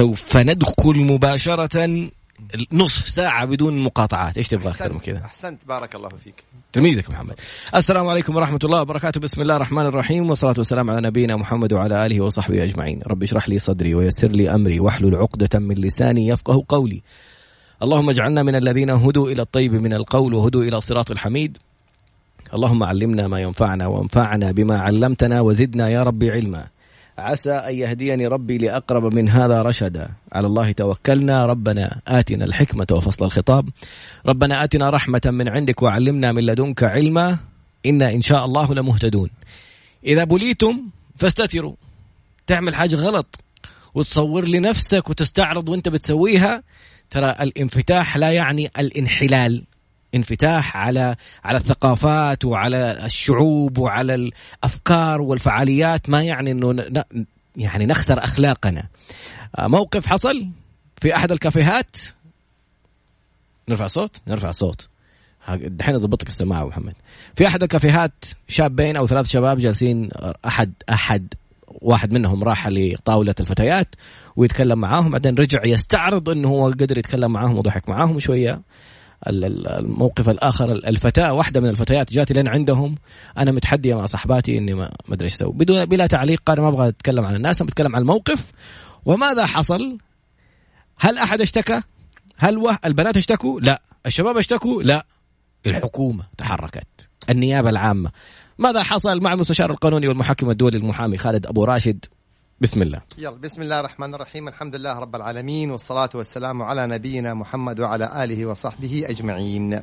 سوف ندخل مباشرة نصف ساعة بدون مقاطعات، إيش تبغى أكثر من كذا؟ أحسنت بارك الله فيك. تلميذك محمد. السلام عليكم ورحمة الله وبركاته، بسم الله الرحمن الرحيم والصلاة والسلام على نبينا محمد وعلى آله وصحبه أجمعين، رب اشرح لي صدري ويسر لي أمري واحلل عقدة من لساني يفقه قولي. اللهم اجعلنا من الذين هدوا إلى الطيب من القول وهدوا إلى صراط الحميد. اللهم علمنا ما ينفعنا وانفعنا بما علمتنا وزدنا يا ربي علما. عسى أن يهديني ربي لأقرب من هذا رشدا. على الله توكلنا. ربنا آتنا الحكمة وفصل الخطاب. ربنا آتنا رحمة من عندك وعلمنا من لدنك علما. إنا إن شاء الله لمهتدون. إذا بليتم فاستتروا. تعمل حاجة غلط وتصور لنفسك وتستعرض وانت بتسويها ترى الانفتاح لا يعني الانحلال. انفتاح على على الثقافات وعلى الشعوب وعلى الأفكار والفعاليات ما يعني إنه يعني نخسر أخلاقنا. آه، موقف حصل في أحد الكافيهات؟ نرفع صوت؟ نرفع صوت. دحين اضبط لك السماعه محمد. في أحد الكافيهات شابين أو ثلاث شباب جالسين احد احد واحد منهم راح لطاولة الفتيات ويتكلم معاهم بعدين رجع يستعرض إنه هو قدر يتكلم معاهم وضحك معاهم شوية. الموقف الآخر الفتاة واحدة من الفتيات جات لين عندهم أنا متحدية مع صاحباتي إني ما أدري إيش أسوي بدون بلا تعليق أنا ما أبغى أتكلم عن الناس أنا بتكلم عن الموقف وماذا حصل؟ هل أحد اشتكى؟ هل وه... البنات اشتكوا؟ لا، الشباب اشتكوا؟ لا. الحكومة تحركت، النيابة العامة. ماذا حصل مع المستشار القانوني والمحكم الدولي المحامي خالد أبو راشد بسم الله. يلا بسم الله الرحمن الرحيم. الحمد لله رب العالمين والصلاة والسلام على نبينا محمد وعلى آله وصحبه أجمعين.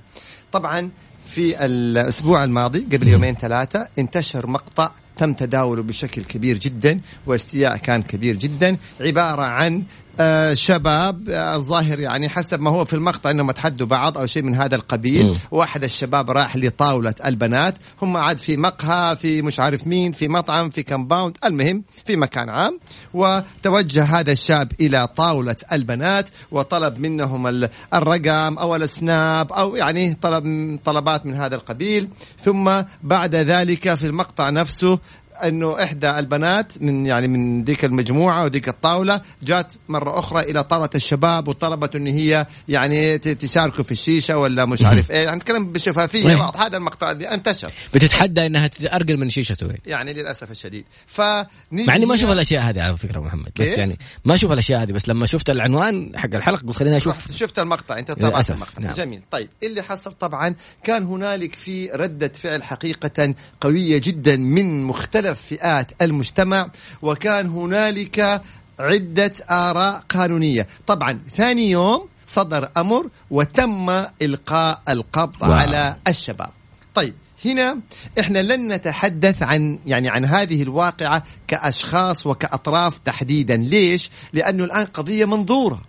طبعا في الأسبوع الماضي قبل يومين ثلاثة انتشر مقطع تم تداوله بشكل كبير جدا واستياء كان كبير جدا عبارة عن آه، شباب آه، الظاهر يعني حسب ما هو في المقطع إنهم اتحدوا بعض أو شيء من هذا القبيل. م. واحد الشباب راح لطاولة البنات. هم عاد في مقهى في مش عارف مين في مطعم في كمباوند المهم في مكان عام. وتوجه هذا الشاب إلى طاولة البنات. وطلب منهم الرقم أو السناب أو يعني طلب طلبات من هذا القبيل. ثم بعد ذلك في المقطع نفسه إنه إحدى البنات من يعني من ذيك المجموعة وذيك الطاولة جات مرة أخرى إلى طاوله الشباب وطلبت إن هي يعني تشاركوا في الشيشة ولا مش عارف إيه. يعني نتكلم بشفافيه بعض. هذا المقطع اللي انتشر. بتتحدى إنها تارجل من شيشته يعني للأسف الشديد. ف مع إني ما أشوف الأشياء هذه على فكرة محمد. بس يعني ما أشوف الأشياء هذه. بس لما شفت العنوان حق الحلقة قلت خليني أشوف. شفت المقطع. أنت تابعت المقطع. نعم. جميل. طيب اللي حصل طبعا كان هنالك في ردة فعل حقيقة قوية جدا من مختلف مختلف فئات المجتمع وكان هنالك عدة آراء قانونية طبعا ثاني يوم صدر أمر وتم إلقاء القبض واو. على الشباب طيب هنا إحنا لن نتحدث عن يعني عن هذه الواقعة كأشخاص وكأطراف تحديدا، ليش؟ لأنه الآن قضية منظورة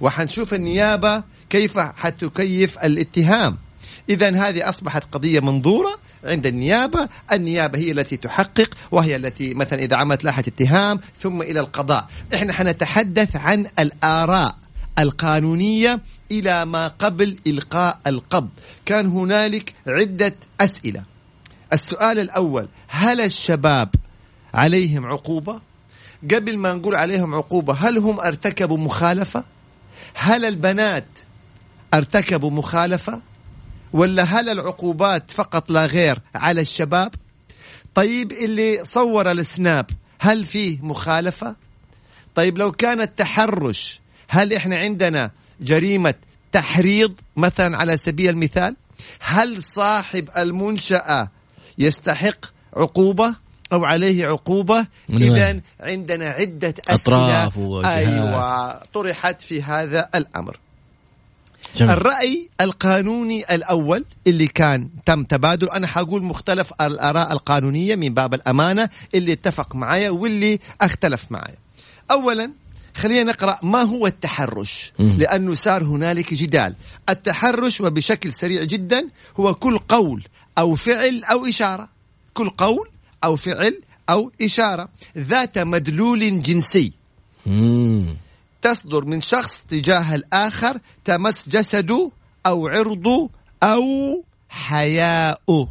وحنشوف النيابة كيف حتكيف الاتهام. اذا هذه أصبحت قضية منظورة عند النيابة. النيابة هي التي تحقق وهي التي مثلا إذا عملت لائحة اتهام ثم إلى القضاء. إحنا حنتحدث عن الآراء القانونية إلى ما قبل إلقاء القبض. كان هنالك عدة أسئلة. السؤال الأول هل الشباب عليهم عقوبة؟ قبل ما نقول عليهم عقوبة هل هم ارتكبوا مخالفة؟ هل البنات ارتكبوا مخالفة؟ ولا هل العقوبات فقط لا غير على الشباب؟ طيب اللي صور السناب هل فيه مخالفة؟ طيب لو كان التحرش هل إحنا عندنا جريمة تحريض مثلا على سبيل المثال؟ هل صاحب المنشأة يستحق عقوبة أو عليه عقوبة؟ إذا عندنا عدة أسئلة. أيوة طرحت في هذا الأمر. جميل. الرأي القانوني الأول اللي كان تم تبادل أنا حقول مختلف الآراء القانونية من باب الأمانة اللي اتفق معايا واللي اختلف معايا أولا خلينا نقرأ ما هو التحرش مم. لأنه صار هنالك جدال التحرش وبشكل سريع جدا هو كل قول أو فعل أو إشارة كل قول أو فعل أو إشارة ذات مدلول جنسي مم. تصدر من شخص تجاه الآخر تمس جسده أو عرضه أو حياؤه.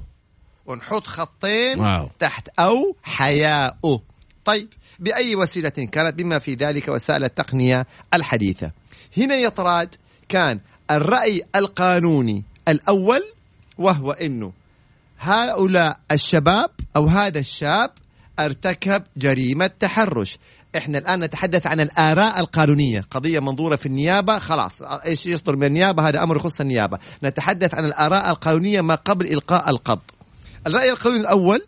ونحط خطين واو. تحت أو حياؤه. طيب بأي وسيلة كانت؟ بما في ذلك وسائل التقنية الحديثة. هنا يطراد كان الرأي القانوني الأول وهو أنه هؤلاء الشباب أو هذا الشاب ارتكب جريمة تحرش. إحنا الآن نتحدث عن الآراء القانونية. قضية منظورة في النيابة خلاص. إيش يصدر من النيابة؟ هذا أمر يخص النيابة. نتحدث عن الآراء القانونية ما قبل إلقاء القبض. الرأي القانوني الأول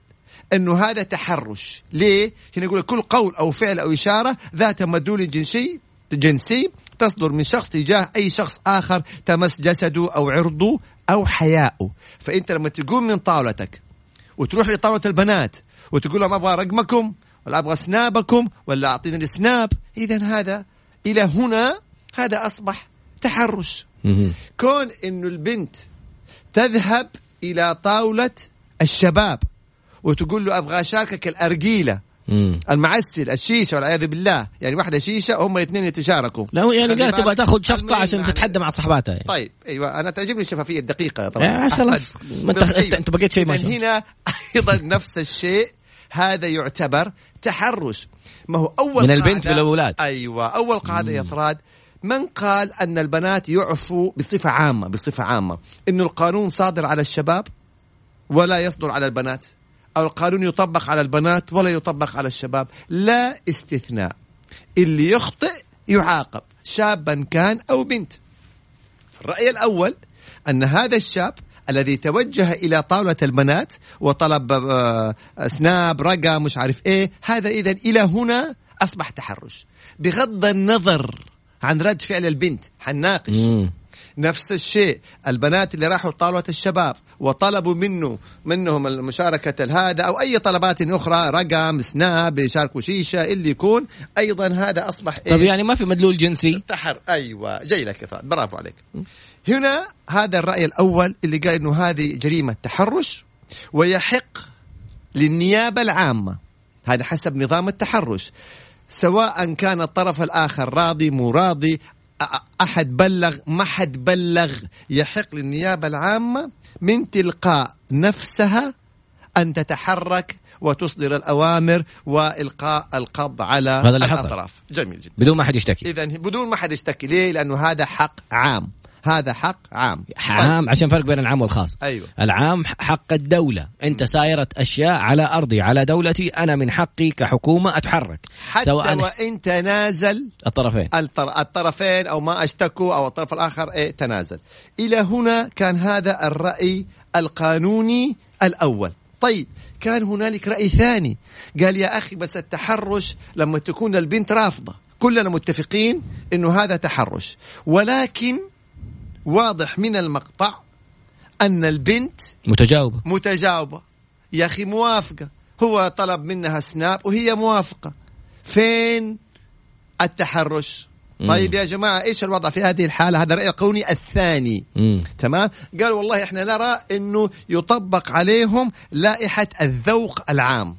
إنه هذا تحرش. ليه؟ هنا يقول كل قول أو فعل أو إشارة ذات مدلول جنسي جنسي تصدر من شخص تجاه أي شخص آخر تمس جسده أو عرضه أو حياؤه. فأنت لما تقوم من طاولتك وتروح لطاولة البنات وتقول لهم أبغى رقمكم ولا أبغى سنابكم ولا أعطيني السناب؟ اذا هذا إلى هنا هذا أصبح تحرش. كون انه البنت تذهب إلى طاولة الشباب وتقول له أبغى أشاركك الأرجيلة المعسل الشيشة والعياذ بالله. يعني واحدة شيشة هم اثنين يتشاركوا. لا يعني قالت تبغى تاخذ شفقه عشان تتحدى مع صحباتها يعني. طيب أيوه أنا تعجبني الشفافية الدقيقة طبعا خلاص انت أنت بقيت شيء ما هنا أيضا نفس الشيء. هذا يعتبر تحرش. ما هو أول من البنت والأولاد. أيوه أول قاعدة يا طراد. من قال أن البنات يعفوا بصفة عامة بصفة عامة. إنه القانون صادر على الشباب ولا يصدر على البنات. أو القانون يطبق على البنات ولا يطبق على الشباب. لا استثناء. اللي يخطئ يعاقب شابا كان أو بنت. الرأي الأول أن هذا الشاب الذي توجه إلى طاولة البنات وطلب آه، سناب رقم مش عارف إيه. هذا اذا إلى هنا أصبح تحرش. بغض النظر عن رد فعل البنت حناقش نفس الشيء البنات اللي راحوا طاولة الشباب وطلبوا منه منهم المشاركة هذا أو أي طلبات أخرى رقم سناب يشاركوا شيشة اللي يكون. أيضا هذا أصبح إيه؟ طب يعني ما في مدلول جنسي؟ تحر أيوة جاي لك برافو عليك. هنا هذا الرأي الأول اللي قال إنه هذه جريمة تحرش ويحق للنيابة العامة. هذا حسب نظام التحرش. سواء كان الطرف الآخر راضي مو راضي أحد بلغ ما حد بلغ يحق للنيابة العامة من تلقاء نفسها أن تتحرك وتصدر الأوامر وإلقاء القبض على هذا اللي الأطراف. حصل. جميل جدا. بدون ما حد يشتكي. إذا بدون ما حد يشتكي. ليه؟ لأنه هذا حق عام. هذا حق عام. عام طيب. عشان فرق بين العام والخاص. أيوة. العام حق الدولة. أنت سايرة أشياء على أرضي على دولتي أنا من حقي كحكومة أتحرك. حتى سواء وإن تنازل الطرفين. الطرفين أو ما أشتكوا أو الطرف الآخر إيه تنازل. إلى هنا كان هذا الرأي القانوني الأول. طيب كان هنالك رأي ثاني. قال يا أخي بس التحرش لما تكون البنت رافضة. كلنا متفقين إنه هذا تحرش. ولكن واضح من المقطع أن البنت متجاوبة. متجاوبة. يا أخي موافقة. هو طلب منها سناب وهي موافقة. فين التحرش؟ طيب يا جماعة إيش الوضع في هذه الحالة؟ هذا الرأي القانوني الثاني. مم. تمام؟ قال والله إحنا نرى أنه يطبق عليهم لائحة الذوق العام.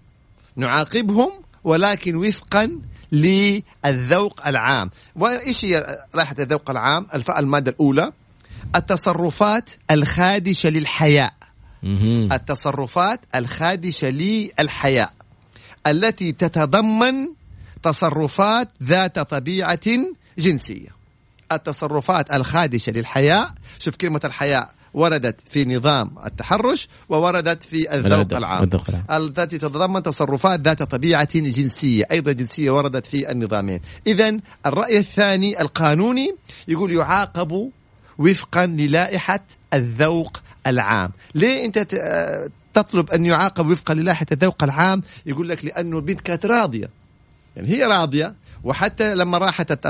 نعاقبهم ولكن وفقا للذوق العام. وإيش هي لائحة الذوق العام؟ المادة الأولى. التصرفات الخادشة للحياء. التصرفات الخادشة للحياء. التي تتضمن تصرفات ذات طبيعة جنسية. التصرفات الخادشة للحياء. شوف كلمة الحياء وردت في نظام التحرش ووردت في الذوق العام. التي تتضمن تصرفات ذات طبيعة جنسية. أيضا جنسية وردت في النظامين. إذا الرأي الثاني القانوني يقول يعاقب وفقا للائحة الذوق العام. ليه أنت تطلب أن يعاقب وفقا للائحة الذوق العام؟ يقول لك لأنه البنت كانت راضية. يعني هي راضية وحتى لما راحت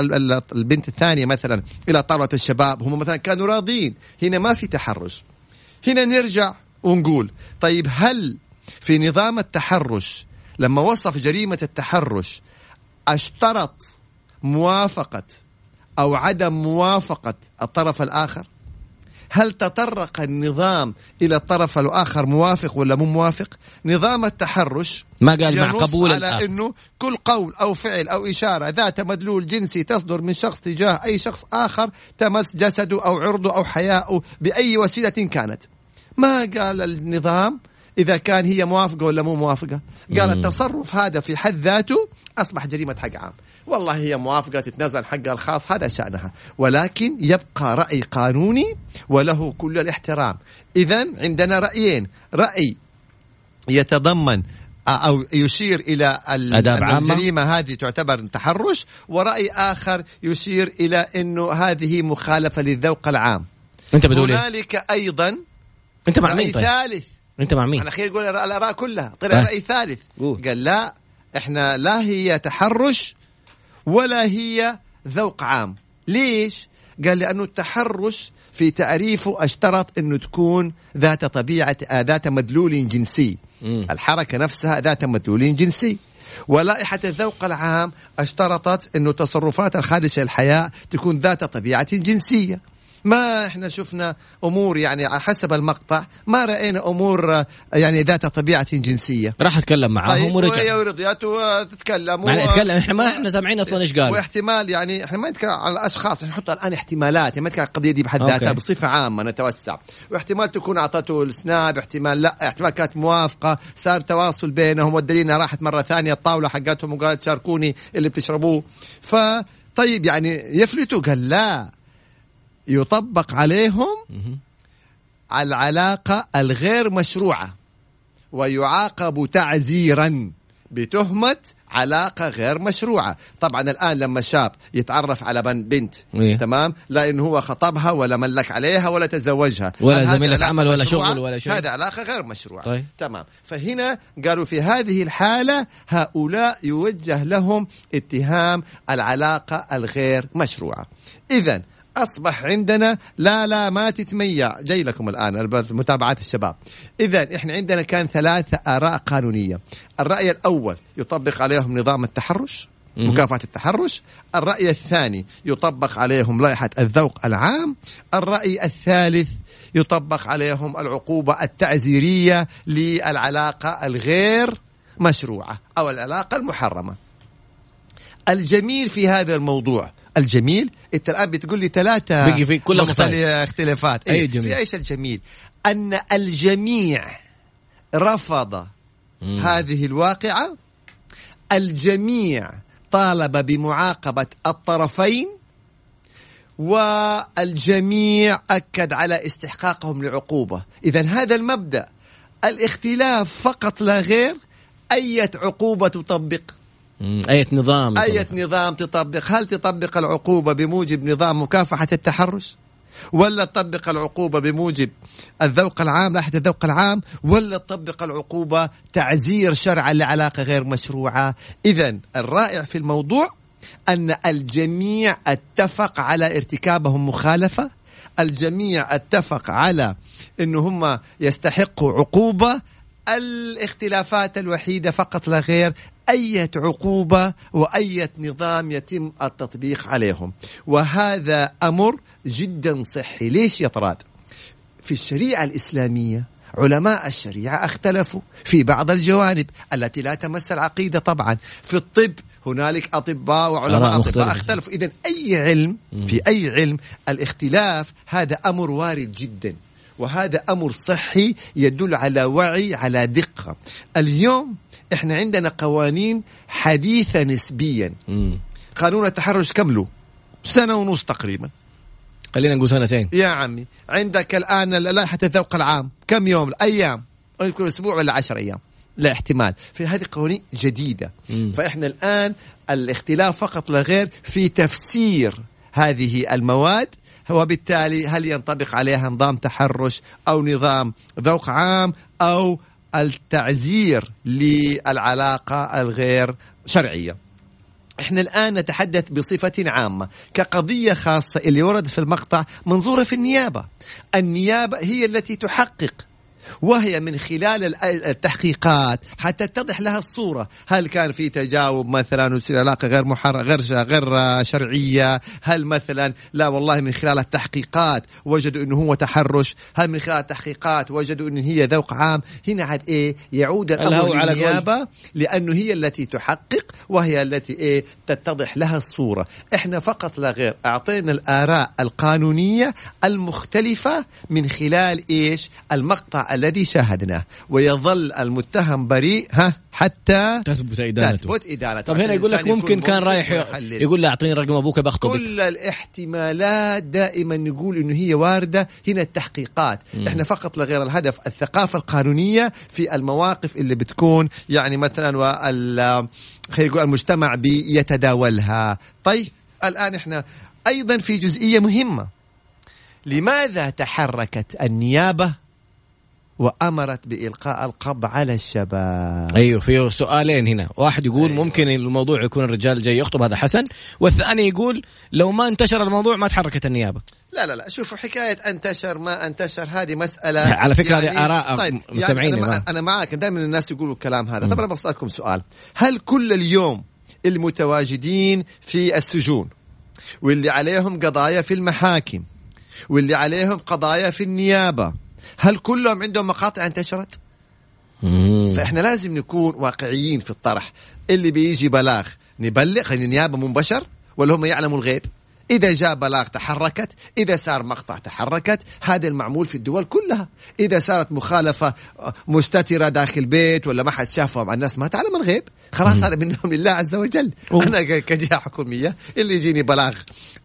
البنت الثانية مثلا إلى طاولة الشباب هم مثلا كانوا راضين هنا ما في تحرش. هنا نرجع ونقول طيب هل في نظام التحرش لما وصف جريمة التحرش أشترط موافقة أو عدم موافقة الطرف الآخر؟ هل تطرق النظام إلى الطرف الآخر موافق ولا مو موافق؟ نظام التحرش ما قال مع قبول على الآخر. أنه كل قول أو فعل أو إشارة ذات مدلول جنسي تصدر من شخص تجاه أي شخص آخر تمس جسده أو عرضه أو حياءه بأي وسيلة كانت. ما قال النظام إذا كان هي موافقة ولا مو موافقة. قال التصرف هذا في حد ذاته أصبح جريمة حق عام. والله هي موافقة تتنازل حقها الخاص هذا شأنها. ولكن يبقى رأي قانوني وله كل الاحترام. إذا عندنا رأيين. رأي يتضمن أو يشير إلى الجريمة هذه تعتبر تحرش ورأي آخر يشير إلى أنه هذه مخالفة للذوق العام. أنت بتقول إيه؟ هنالك؟ أيضا أنت مع مين طيب؟ ثالث. أنت مع مين؟ أنا خير يقول الآراء كلها. طلع رأي ثالث. قال لا إحنا لا هي تحرش ولا هي ذوق عام. ليش؟ قال لأنه التحرش في تعريفه أشترط أنه تكون ذات طبيعة ذات مدلول جنسي. مم. الحركة نفسها ذات مدلول جنسي. ولائحة الذوق العام أشترطت أنه تصرفات الخارج الحياة تكون ذات طبيعة جنسية. ما إحنا شفنا أمور يعني حسب المقطع ما رأينا أمور يعني ذات طبيعة جنسية. راح أتكلم معاهم طيب ورجع. ورضيت وتتكلم و... أتكلم. إحنا ما إحنا سامعين أصلا إيش قال. واحتمال يعني إحنا ما نتكلم على الأشخاص نحط الآن احتمالات يعني ما نتكلم القضية دي بحد ذاتها بصفة عامة نتوسع. واحتمال تكون أعطته السناب احتمال لا. احتمال كانت موافقة صار تواصل بينهم والدليل راحت مرة ثانية الطاولة حقتهم وقالت شاركوني اللي بتشربوه. ف طيب يعني يفلتوا؟ قال لا. يطبق عليهم العلاقة الغير مشروعة ويعاقب تعزيرا بتهمة علاقة غير مشروعة. طبعا الآن لما شاب يتعرف على بنت إيه؟ تمام؟ لا إنه هو خطبها ولا ملك عليها ولا تزوجها. ولا زميلة عمل ولا شغل ولا شيء؟ هذا علاقة غير مشروعة. طيب. تمام. فهنا قالوا في هذه الحالة هؤلاء يوجه لهم اتهام العلاقة الغير مشروعة. إذا أصبح عندنا لا لا ما تتميع. جاي لكم الآن متابعات الشباب. اذا إحنا عندنا كان ثلاثة آراء قانونية. الرأي الأول يطبق عليهم نظام التحرش مكافحة التحرش. الرأي الثاني يطبق عليهم لائحة الذوق العام. الرأي الثالث يطبق عليهم العقوبة التعزيرية للعلاقة الغير مشروعة أو العلاقة المحرمة. الجميل في هذا الموضوع الجميل. انت الآن بتقول لي ثلاثة بقي في كل اختلافات. أي جميل. في إيش الجميل؟ أن الجميع رفض مم. هذه الواقعة. الجميع طالب بمعاقبة الطرفين. والجميع أكد على استحقاقهم لعقوبة. اذا هذا المبدأ. الاختلاف فقط لا غير أية عقوبة تطبق. أية نظام أية نظام تطبق؟ هل تطبق العقوبة بموجب نظام مكافحة التحرش؟ ولا تطبق العقوبة بموجب الذوق العام لائحة الذوق العام؟ ولا تطبق العقوبة تعزير شرعا لعلاقة غير مشروعة؟ إذا الرائع في الموضوع أن الجميع اتفق على ارتكابهم مخالفة الجميع اتفق على أنه هم يستحقوا عقوبة الاختلافات الوحيدة فقط لا غير أية عقوبة وأية نظام يتم التطبيق عليهم. وهذا أمر جدا صحي. ليش يا طراد في الشريعة الإسلامية علماء الشريعة اختلفوا في بعض الجوانب التي لا تمس العقيدة طبعا. في الطب هنالك أطباء وعلماء أطباء اختلفوا. إذا أي علم في أي علم الاختلاف هذا أمر وارد جدا. وهذا أمر صحي يدل على وعي على دقة. اليوم إحنا عندنا قوانين حديثة نسبيا. مم. قانون التحرش كم له سنة ونص تقريبا. خلينا نقول سنتين. يا عمي عندك الآن لائحه الذوق العام. كم يوم؟ أيام يكون أسبوع ولا عشر أيام. لا احتمال. في هذه قوانين جديدة. مم. فإحنا الآن الاختلاف فقط لا غير في تفسير هذه المواد. وبالتالي هل ينطبق عليها نظام تحرش أو نظام ذوق عام أو التعزير للعلاقة الغير شرعية. إحنا الآن نتحدث بصفة عامة كقضية خاصة اللي ورد في المقطع منظورة في النيابة. النيابة هي التي تحقق وهي من خلال التحقيقات حتى تتضح لها الصورة. هل كان في تجاوب مثلا علاقة غير محر غير غير شرعية؟ هل مثلا لا والله من خلال التحقيقات وجدوا إنه هو تحرش؟ هل من خلال التحقيقات وجدوا انه هي ذوق عام؟ هنا عاد إيه يعود الأمر للنيابة لأنه هي التي تحقق وهي التي إيه تتضح لها الصورة. إحنا فقط لا غير أعطينا الآراء القانونية المختلفة من خلال إيش؟ المقطع الذي شاهدناه ويظل المتهم بريء ها حتى تثبت ادانته تثبت إدانته. طب هنا يقول لك ممكن كان رايح يقول له أعطيني رقم أبوك بخطبك كل الاحتمالات دائما نقول إنه هي واردة. هنا التحقيقات. مم. إحنا فقط لغير الهدف الثقافة القانونية في المواقف اللي بتكون يعني مثلا وال خلينا نقول المجتمع بيتداولها. طيب الآن إحنا أيضا في جزئية مهمة. لماذا تحركت النيابة وأمرت بإلقاء القبض على الشباب. أيوه في سؤالين هنا. واحد يقول أيوة. ممكن الموضوع يكون الرجال جاي يخطب هذا حسن. والثاني يقول لو ما انتشر الموضوع ما تحركت النيابة. لا لا لا شوفوا حكاية انتشر ما انتشر هذه مسألة على فكرة يعني هذه آراء طيب مستمعين يعني أنا, أنا معك دائما الناس يقولوا الكلام هذا. طب أنا بسألكم سؤال. هل كل اليوم المتواجدين في السجون واللي عليهم قضايا في المحاكم واللي عليهم قضايا في النيابة هل كلهم عندهم مقاطع انتشرت؟ فإحنا لازم نكون واقعيين في الطرح اللي بيجي بلاغ نبلغ النيابه منبشر ولا هم يعلموا الغيب؟ إذا جاء بلاغ تحركت إذا صار مقطع تحركت هذا المعمول في الدول كلها. إذا صارت مخالفة مستترة داخل بيت ولا ما حد شافهم الناس ما تعلم الغيب. خلاص هذا منهم لله عز وجل. أوه. أنا كجهة حكومية اللي يجيني بلاغ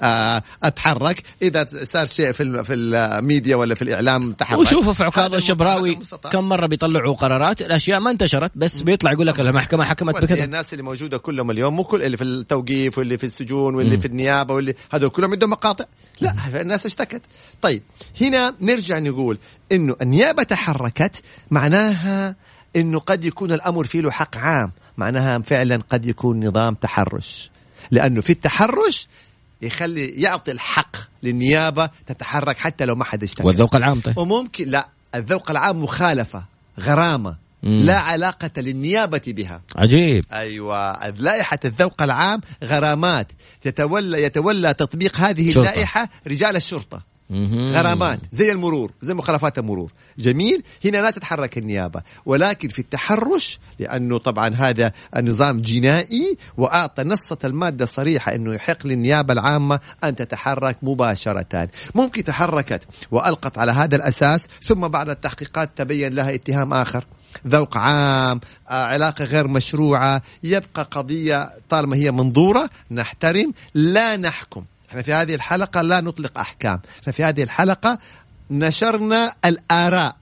آه، أتحرك. إذا صار شيء في في الميديا ولا في الإعلام تحرك. وشوفوا في عكاظ الشبراوي كم مرة بيطلعوا قرارات الأشياء ما انتشرت بس بيطلع يقول لك المحكمة حكمت بكذا. الناس اللي موجودة كلهم اليوم مو كل اللي في التوقيف واللي في السجون واللي في النيابة واللي هذول كلهم عندهم مقاطع. لا الناس اشتكت. طيب هنا نرجع نقول إنه النيابة تحركت معناها إنه قد يكون الأمر فيه له حق عام. معناها فعلا قد يكون نظام تحرش. لأنه في التحرش يخلي يعطي الحق للنيابة تتحرك حتى لو ما حد اشتكى. والذوق العام طيب. وممكن لا الذوق العام مخالفة غرامة. لا علاقة للنيابة بها. عجيب. أيوة. لائحة الذوق العام غرامات. يتولى يتولى تطبيق هذه شرطة. اللائحة رجال الشرطة. غرامات. زي المرور زي مخالفات المرور. جميل. هنا لا تتحرك النيابة. ولكن في التحرش لأنه طبعا هذا النظام جنائي وأعطى نصة المادة صريحة أنه يحق للنيابة العامة أن تتحرك مباشرة. ممكن تحركت وألقت على هذا الأساس ثم بعد التحقيقات تبين لها اتهام آخر. ذوق عام آه، علاقة غير مشروعة يبقى قضية طالما هي منظورة نحترم لا نحكم. إحنا في هذه الحلقة لا نطلق أحكام. إحنا في هذه الحلقة نشرنا الآراء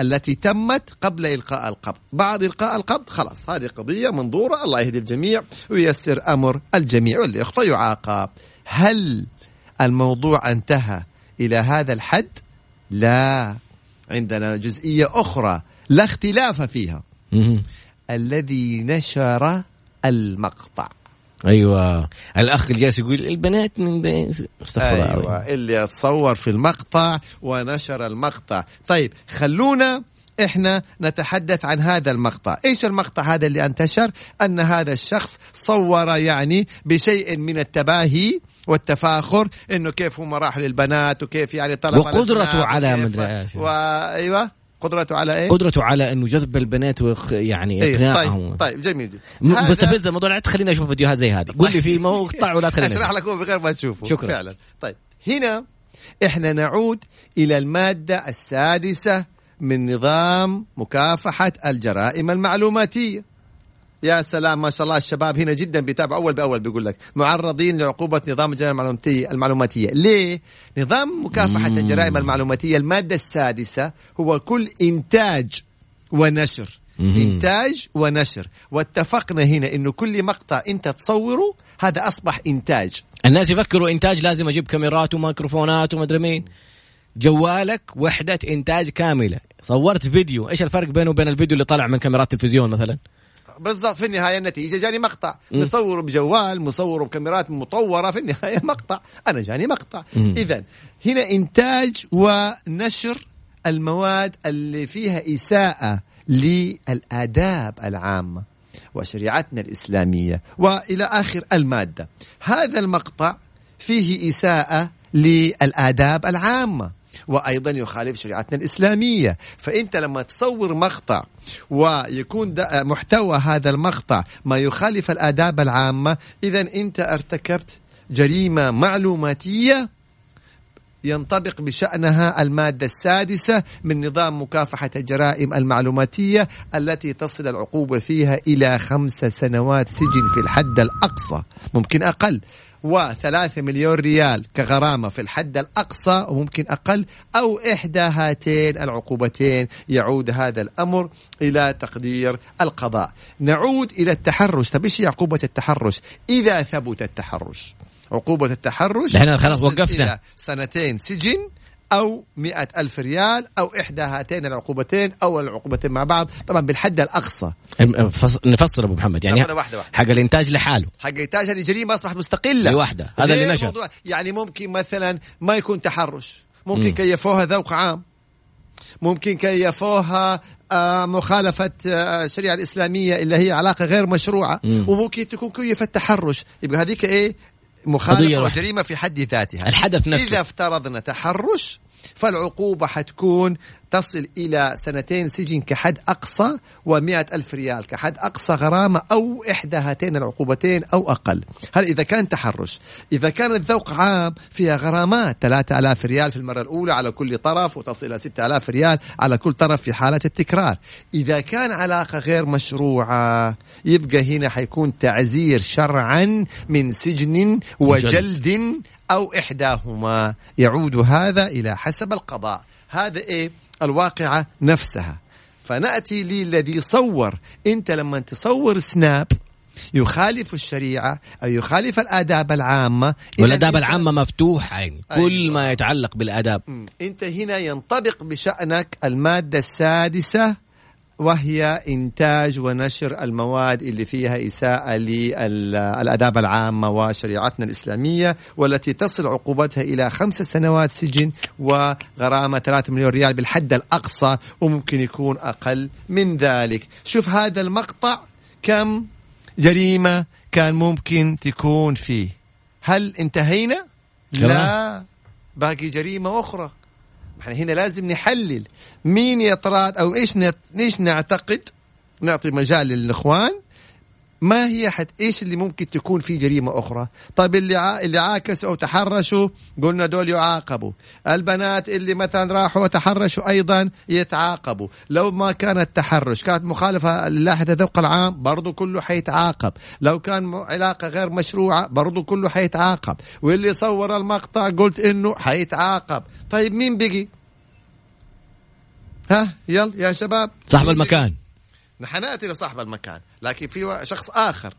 التي تمت قبل إلقاء القبض. بعد إلقاء القبض خلاص هذه قضية منظورة الله يهدي الجميع وييسر أمر الجميع. واللي يخطئ يعاقب. هل الموضوع انتهى إلى هذا الحد؟ لا. عندنا جزئية أخرى لا اختلاف فيها. الذي نشر المقطع. أيوه. الأخ اللي جالس يقول البنات من استغفر أيوه اللي تصور في المقطع ونشر المقطع. طيب خلونا إحنا نتحدث عن هذا المقطع. إيش المقطع هذا اللي انتشر؟ أن هذا الشخص صور يعني بشيء من التباهي والتفاخر إنه كيف هم راح للبنات وكيف يعني طلب وقدرته على مدري وايوه قدرته على إيه؟ قدرته على إنه جذب البنات ويخ يعني إيه، إقناعهم. طيب, طيب جميل مستفز الموضوع لا تخليني أشوف فيديوهات زي هذه. قول لي في مقطع ولا تخليني أشرح لك بغير ما تشوفه شكرا. فعلا. طيب هنا إحنا نعود إلى المادة السادسة من نظام مكافحة الجرائم المعلوماتية. يا سلام ما شاء الله الشباب هنا جدا بيتابعوا. أول بأول بيقول لك معرضين لعقوبة نظام الجرائم المعلوماتيه المعلوماتية. ليه؟ نظام مكافحة مم. الجرائم المعلوماتية المادة السادسة هو كل إنتاج ونشر. مم. إنتاج ونشر. واتفقنا هنا إنه كل مقطع أنت تصوره هذا أصبح إنتاج. الناس يفكروا إنتاج لازم أجيب كاميرات وميكروفونات ومدري مين. جوالك وحدة إنتاج كاملة. صورت فيديو. إيش الفرق بينه وبين الفيديو اللي طالع من كاميرات تلفزيون مثلا؟ بالضبط في النهاية النتيجة جاني مقطع. مصوره بجوال مصوره بكاميرات مطورة في النهاية مقطع. أنا جاني مقطع. اذا هنا إنتاج ونشر المواد اللي فيها إساءة للآداب العامة وشريعتنا الإسلامية وإلى آخر المادة. هذا المقطع فيه إساءة للآداب العامة. وأيضا يخالف شريعتنا الإسلامية. فانت لما تصور مقطع ويكون محتوى هذا المقطع ما يخالف الآداب العامة اذا أنت ارتكبت جريمة معلوماتية ينطبق بشأنها المادة السادسة من نظام مكافحة الجرائم المعلوماتية التي تصل العقوبة فيها إلى خمس سنوات سجن في الحد الأقصى ممكن أقل. وثلاثة مليون ريال كغرامة في الحد الأقصى وممكن أقل أو إحدى هاتين العقوبتين يعود هذا الأمر إلى تقدير القضاء. نعود إلى التحرش. طب إيش عقوبة التحرش؟ إذا ثبت التحرش. عقوبة التحرش إحنا خلاص وقفنا. سنتين سجن أو مئة ألف ريال أو إحدى هاتين العقوبتين أو العقوبتين مع بعض. طبعا بالحد الأقصى. نفسر أبو محمد يعني واحدة واحدة. حق الإنتاج لحاله. حق الإنتاج الجريمة أصبحت مستقلة. لوحدة هذا اللي نشر. يعني ممكن مثلا ما يكون تحرش. ممكن. كيفوها ذوق عام. ممكن كيفوها آه مخالفة آه الشريعة الإسلامية اللي هي علاقة غير مشروعة. م. وممكن تكون كيفة تحرش يبقى هذيك إيه؟ مخالفة وجريمة في حد ذاتها. الحدث نفسه. إذا افترضنا تحرش فالعقوبة حتكون تصل إلى سنتين سجن كحد أقصى ومئة ألف ريال كحد أقصى غرامة أو إحدى هاتين العقوبتين أو أقل. هل إذا كان تحرش إذا كان الذوق عام فيها غرامات. 3000 ريال في المرة الأولى على كل طرف وتصل إلى 6000 ريال على كل طرف في حالة التكرار. إذا كان علاقة غير مشروعة يبقى هنا حيكون تعزير شرعا من سجن وجلد أو إحداهما. يعود هذا إلى حسب القضاء. هذا إيه؟ الواقعة نفسها. فنأتي للذي صور. أنت لما تصور سناب يخالف الشريعة أو يخالف الآداب العامة. والآداب العامة مفتوحة يعني. أيوة. كل ما يتعلق بالآداب. أنت هنا ينطبق بشأنك المادة السادسة وهي إنتاج ونشر المواد اللي فيها إساءة للآداب العامة وشريعتنا الإسلامية والتي تصل عقوبتها إلى خمس سنوات سجن وغرامة 3 مليون ريال بالحد الأقصى وممكن يكون أقل من ذلك. شوف هذا المقطع كم جريمة كان ممكن تكون فيه. هل انتهينا؟ لا. باقي جريمة أخرى. إحنا هنا لازم نحلل مين يطراد أو إيش إيش نعتقد. نعطي مجال للإخوان. ما هي حد إيش اللي ممكن تكون في جريمة أخرى؟ طيب اللي ع... اللي عاكسوا أو تحرشوا قلنا دول يعاقبوا. البنات اللي مثلا راحوا وتحرشوا أيضا يتعاقبوا. لو ما كانت تحرش كانت مخالفة للائحة الذوق العام برضو كله حيتعاقب. لو كان علاقة غير مشروعة برضو كله حيتعاقب. واللي صور المقطع قلت إنه حيتعاقب. طيب مين بقي؟ ها يلا يا شباب. صاحب المكان. نحن ناتي لصاحب المكان لكن في شخص آخر.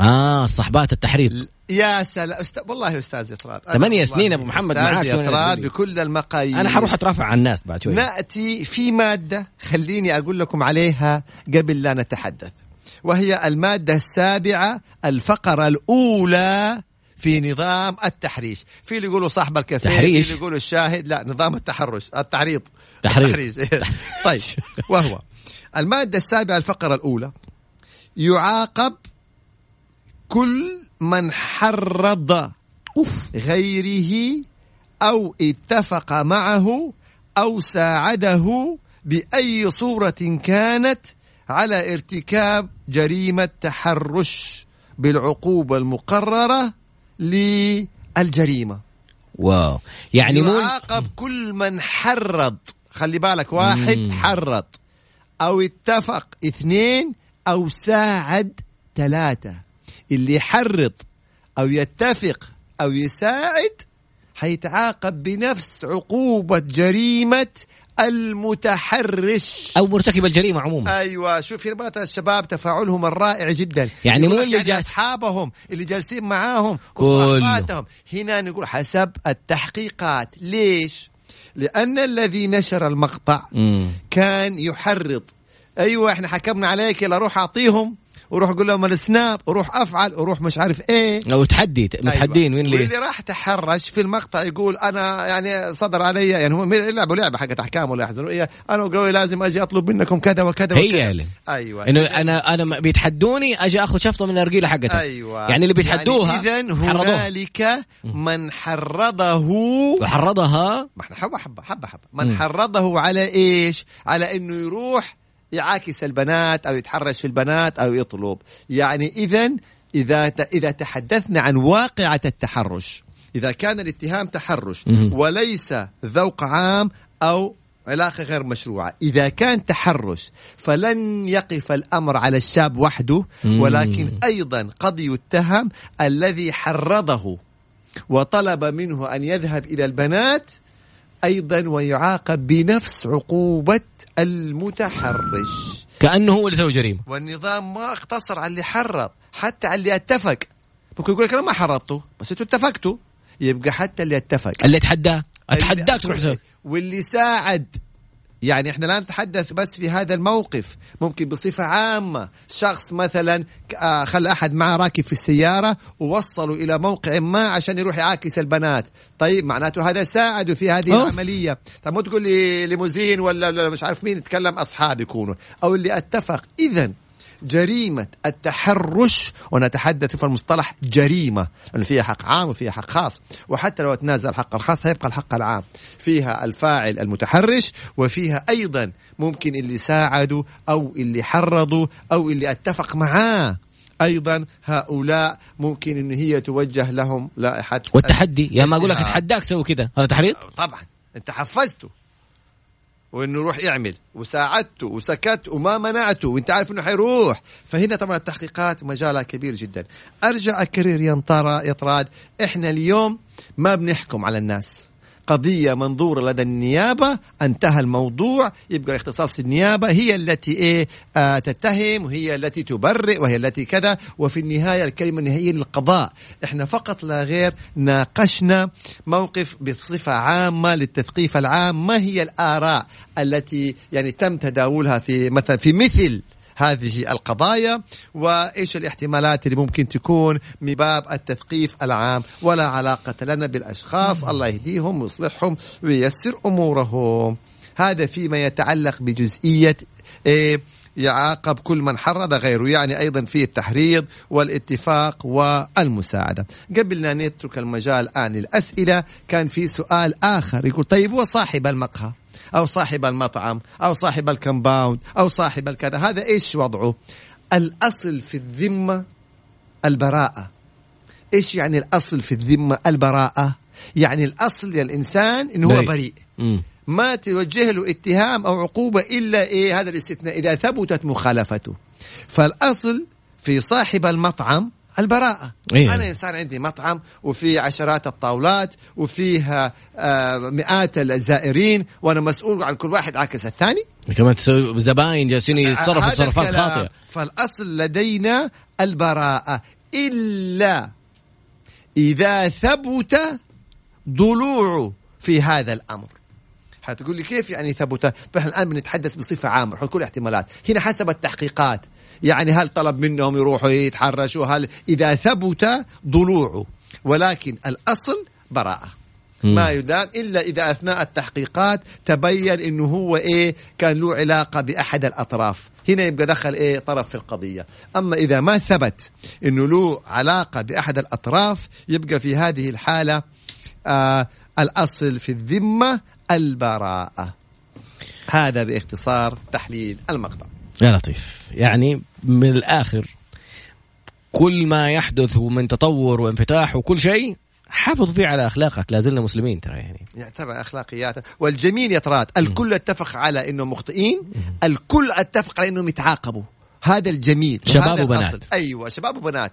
آه صحبات التحريض يا سلام أست... والله أستاذ اطراد ثمانية سنين أبو محمد معاك أستاذ اطراد بكل المقاييس. أنا حروح أترافع عن الناس بعد شوي. نأتي في مادة خليني أقول لكم عليها قبل لا نتحدث وهي المادة السابعة الفقرة الأولى في نظام التحريش. في اللي يقولوا صاحب الكافيه في اللي يقولوا الشاهد لا نظام التحرش التعريض تحريض. طيب وهو المادة السابعة الفقرة الأولى يعاقب كل من حرض غيره أو اتفق معه أو ساعده بأي صورة كانت على ارتكاب جريمة تحرش بالعقوبة المقررة للجريمة. واو. يعني يعاقب كل من حرض. خلي بالك واحد مم. حرض. أو اتفق اثنين أو ساعد ثلاثة. اللي يحرض أو يتفق أو يساعد حيتعاقب بنفس عقوبة جريمة المتحرش. أو مرتكب الجريمة عموما. أيوه شوف هنا الشباب تفاعلهم الرائع جدا. يعني مو اللي يعني جالس أصحابهم اللي جالسين معاهم وصحباتهم هنا نقول حسب التحقيقات. ليش؟ لأن الذي نشر المقطع مم. كان يحرض. أيوة إحنا حكمنا عليك يلا روح أعطيهم. وروح قول لهم السناب وروح أفعل وروح مش عارف إيه. أو تحدي متحدين أيوة. وين واللي راح تحرش في المقطع يقول أنا يعني صدر علي يعني هم يلعبوا لعبة حقت أحكام ولا يحزنوا. إيه أنا وقوي لازم أجي أطلب منكم كذا وكذا هي وكذا. أيوه. إنه أنا أنا بيتحدوني أجي آخذ شفطة من الأرجيلة حقتها أيوه. يعني اللي بيتحدوها يعني اذا هنالك من حرضه. وحرضها؟ ما إحنا حبة حبة حبة حبة. من حرضه على إيش؟ على إنه يروح يعاكس البنات أو يتحرش في البنات أو يطلب. يعني إذا اذا إذا تحدثنا عن واقعة التحرش إذا كان الاتهام تحرش وليس ذوق عام أو علاقة غير مشروعة إذا كان تحرش فلن يقف الأمر على الشاب وحده ولكن أيضا قد يتهم الذي حرضه وطلب منه أن يذهب إلى البنات أيضا ويعاقب بنفس عقوبة المتحرش. كأنه هو اللي سوى جريمة. والنظام ما اقتصر على اللي حرض حتى على اللي اتفق. ممكن يقول لك أنا ما حرضته بس أنتوا اتفقتوا. يبقى حتى اللي اتفق. اللي أتحداه اتحداك تروح واللي ساعد يعني إحنا لا نتحدث بس في هذا الموقف. ممكن بصفة عامة شخص مثلا آه، خلى أحد معه راكب في السيارة ووصلوا إلى موقع ما عشان يروح يعاكس البنات. طيب معناته هذا ساعدوا في هذه أوه. العملية. طب مو تقول لي ليموزين ولا مش عارف مين يتكلم أصحاب يكونوا. أو اللي أتفق. إذا جريمة التحرش ونتحدث في المصطلح جريمة لأنه فيها حق عام وفيها حق خاص. وحتى لو تنازل الحق الخاص هيبقى الحق العام. فيها الفاعل المتحرش وفيها أيضا ممكن اللي ساعدوا أو اللي حرضوا أو اللي أتفق معاه. أيضا هؤلاء ممكن إن هي توجه لهم لائحة والتحدي يا ما أقول لك أتحداك سوي كذا هذا تحريض؟ طبعا. أنت حفزته وإنه يروح يعمل وساعدته وسكت وما منعته وإنت عارف إنه حيروح. فهنا طبعا التحقيقات مجالها كبير جدا. أرجع أكرر ينطرى يطراد إحنا اليوم ما بنحكم على الناس. قضية منظورة لدى النيابة انتهى الموضوع. يبقى اختصاص النيابة هي التي إيه آه تتهم وهي التي تبرئ وهي التي كذا. وفي النهاية الكلمة النهائية للقضاء. إحنا فقط لا غير ناقشنا موقف بصفة عامة للتثقيف العام. ما هي الآراء التي يعني تم تداولها في مثلا في مثل هذه القضايا وإيش الاحتمالات اللي ممكن تكون من باب التثقيف العام؟ ولا علاقة لنا بالأشخاص الله يهديهم ويصلحهم وييسر أمورهم. هذا فيما يتعلق بجزئية إيه يعاقب كل من حرض غيره يعني أيضا في التحريض والاتفاق والمساعدة. قبل أن نترك المجال الآن للأسئلة كان في سؤال آخر يقول طيب هو صاحب المقهى؟ أو صاحب المطعم أو صاحب الكمباوند أو صاحب الكذا. هذا إيش وضعه؟ الأصل في الذمة البراءة. إيش يعني الأصل في الذمة البراءة؟ يعني الأصل للإنسان إنه هو بريء. ما توجه له اتهام أو عقوبة إلا إيه؟ هذا الاستثناء. إذا ثبتت مخالفته. فالأصل في صاحب المطعم البراءة. إيه؟ أنا إنسان عندي مطعم وفي عشرات الطاولات وفيها آه مئات الزائرين وأنا مسؤول عن كل واحد عكس الثاني. كمان زباين جالسين يتصرفوا تصرفات خاطئة. فالأصل لدينا البراءة. إلا إذا ثبت ضلوع في هذا الأمر. حتقول لي كيف يعني ثبت فاحنا الآن بنتحدث بصفة عامة كل احتمالات. هنا حسب التحقيقات. يعني هل طلب منهم يروحوا يتحرشوا؟ هل إذا ثبت ضلوعه ولكن الأصل براءة. ما يدان إلا إذا أثناء التحقيقات تبين إنه هو إيه كان له علاقة بأحد الأطراف. هنا يبقى دخل إيه طرف في القضية. أما إذا ما ثبت إنه له علاقة بأحد الأطراف يبقى في هذه الحالة آه الأصل في الذمة البراءة. هذا باختصار تحليل المقطع. يا لطيف. يعني من الآخر كل ما يحدث من تطور وانفتاح وكل شيء حافظ فيه على أخلاقك. لا زلنا مسلمين ترى يعني. يعتبر أخلاقيات. والجميل يا تراد الكل اتفق على إنه مخطئين الكل اتفق على إنهم يتعاقبوا. هذا الجميل. شباب وبنات. أيوه شباب وبنات.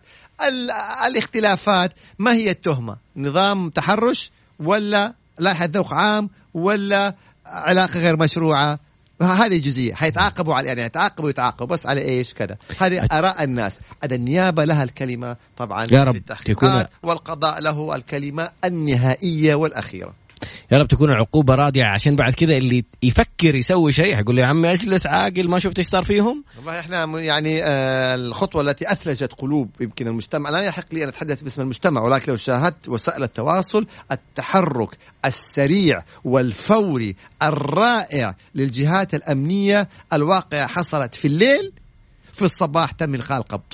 الاختلافات ما هي التهمة؟ نظام تحرش ولا لائحه ذوق عام ولا علاقة غير مشروعة؟ هذه جزئية. حيتعاقبوا على يعني يتعاقبوا يتعاقبوا بس على إيش كذا. هذه آراء الناس. هذا النيابة لها الكلمة طبعا يا رب والقضاء له الكلمة النهائية والأخيرة. يا رب تكون العقوبة رادعه عشان بعد كذا اللي يفكر يسوي شيء حيقول يا عمي اجلس عاقل ما شفت إيش صار فيهم. والله إحنا يعني آه الخطوة التي أثلجت قلوب يمكن المجتمع لا يحق لي أن أتحدث باسم المجتمع ولكن لو شاهدت وسائل التواصل التحرك السريع والفوري الرائع للجهات الأمنية الواقعة حصلت في الليل في الصباح تم إلغاء القبض.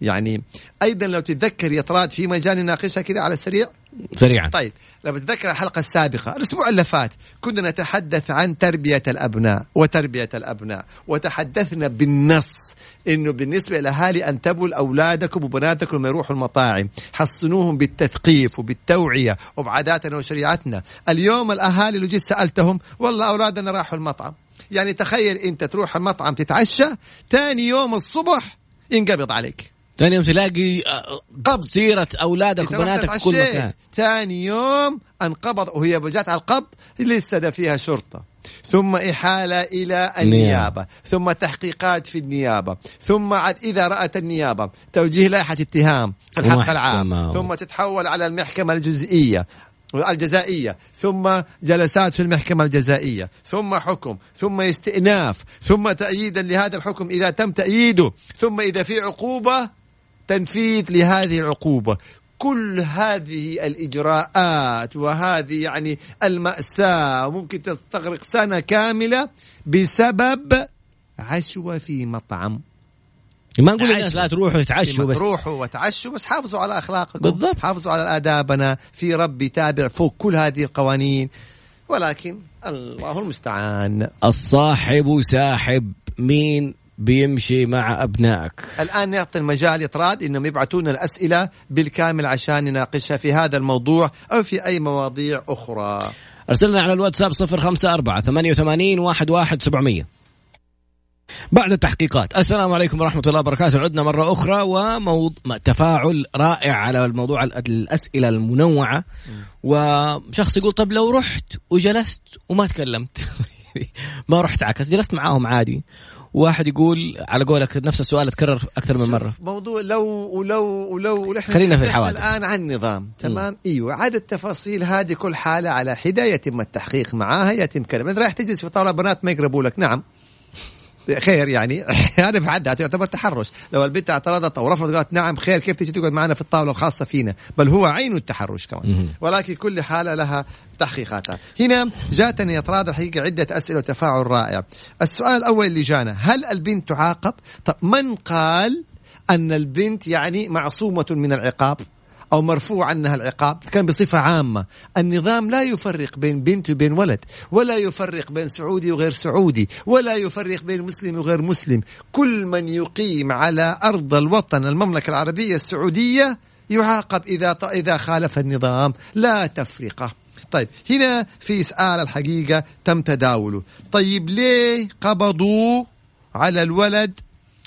يعني أيضا لو تتذكر يا طراد في مجال نناقشها كذا على السريع. سريعا. طيب لما تتذكر الحلقة السابقة الأسبوع اللي فات كنا نتحدث عن تربية الأبناء وتربية الأبناء وتحدثنا بالنص إنه بالنسبة لأهالي أنتبهوا لأولادكم وبناتكم لما يروحوا المطاعم حصنوهم بالتثقيف وبالتوعية وبعاداتنا وشريعتنا. اليوم الأهالي لو جيت سألتهم والله أولادنا راحوا المطعم. يعني تخيل أنت تروح المطعم تتعشى ثاني يوم الصبح ينقبض عليك. ثاني يوم تلاقي آه، قبض سيرة أولادك وبناتك كل مكان. ثاني يوم انقبض وهي جات على القبض لسه ده فيها شرطة. ثم إحالة إلى النيابة ثم تحقيقات في النيابة ثم عد إذا رأت النيابة توجيه لائحة اتهام في الحق العام ثم تتحول على المحكمة الجزئية الجزائية ثم جلسات في المحكمة الجزائية ثم حكم ثم استئناف ثم تأييدا لهذا الحكم إذا تم تأييده ثم إذا في عقوبة تنفيذ لهذه العقوبة. كل هذه الإجراءات وهذه يعني المأساة ممكن تستغرق سنة كاملة بسبب عشوة في مطعم. ما نقول للناس لا تروحوا تتعشوا بس. روحوا وتعشوا بس حافظوا على أخلاقكم. بالضبط. حافظوا على آدابنا. في رب يتابع فوق كل هذه القوانين. ولكن الله المستعان. الصاحب ساحب. مين؟ بيمشي مع أبنائك. الآن نعطي المجال إطراد إنهم يبعثون الأسئلة بالكامل عشان نناقشها في هذا الموضوع أو في أي مواضيع أخرى. أرسلنا على الواتساب صفر خمسة أربعة ثمانية وثمانين واحد واحد سبعمية. بعد التحقيقات السلام عليكم ورحمة الله وبركاته. عدنا مرة أخرى وموضوع تفاعل رائع على الموضوع الأسئلة المنوعة. وشخص يقول طب لو رحت وجلست وما تكلمت. ما رحت عكس جلست معاهم عادي. واحد يقول على قولك نفس السؤال أتكرر أكثر من مرة. موضوع لو ولو ولو خلينا في الحوادث. الآن عن النظام تمام؟ م. إيوه عاد التفاصيل هذه كل حالة على حده يتم التحقيق معاها يتم كلام. رايح تجلس في طاولة بنات ما يقربوا لك. نعم. خير يعني. هذا في حد تعتبر تحرش. لو البنت اعترضت أو رفضت قالت نعم خير كيف تجي تقعد معنا في الطاولة الخاصة فينا؟ بل هو عين التحرش كمان. ولكن كل حالة لها تحقيقاتها. هنا جاتني إطراد الحقيقة عدة أسئلة وتفاعل رائع. السؤال الأول اللي جانا هل البنت تعاقب؟ طب من قال أن البنت يعني معصومة من العقاب؟ أو مرفوع عنها العقاب كان بصفة عامة. النظام لا يفرق بين بنت وبين ولد ولا يفرق بين سعودي وغير سعودي ولا يفرق بين مسلم وغير مسلم. كل من يقيم على أرض الوطن المملكة العربية السعودية يعاقب إذا إذا خالف النظام. لا تفرقة. طيب هنا في سؤال الحقيقة تم تداوله. طيب ليه قبضوا على الولد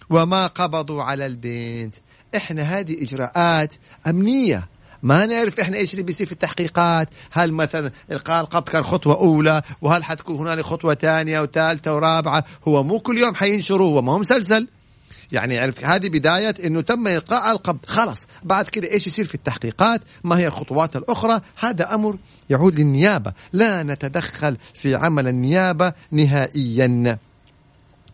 وما قبضوا على البنت؟ إحنا هذه إجراءات أمنية. ما نعرف إحنا إيش اللي بيصير في التحقيقات. هل مثلا إلقاء القبض كان خطوة أولى وهل حتكون هنالك خطوة ثانية وثالثة ورابعة؟ هو مو كل يوم حينشروا هو ما هو مسلسل. يعني عرف هذه بداية إنه تم إلقاء القبض خلاص بعد كده إيش يصير في التحقيقات؟ ما هي الخطوات الأخرى؟ هذا أمر يعود للنيابة. لا نتدخل في عمل النيابة نهائيا.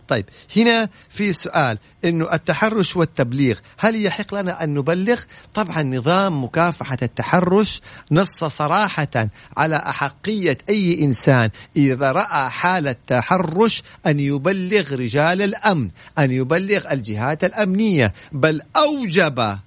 طيب هنا في سؤال إنه التحرش والتبليغ هل يحق لنا أن نبلغ؟ طبعا نظام مكافحة التحرش نص صراحة على أحقية أي إنسان إذا رأى حاله تحرش أن يبلغ رجال الأمن أن يبلغ الجهات الأمنية بل أوجب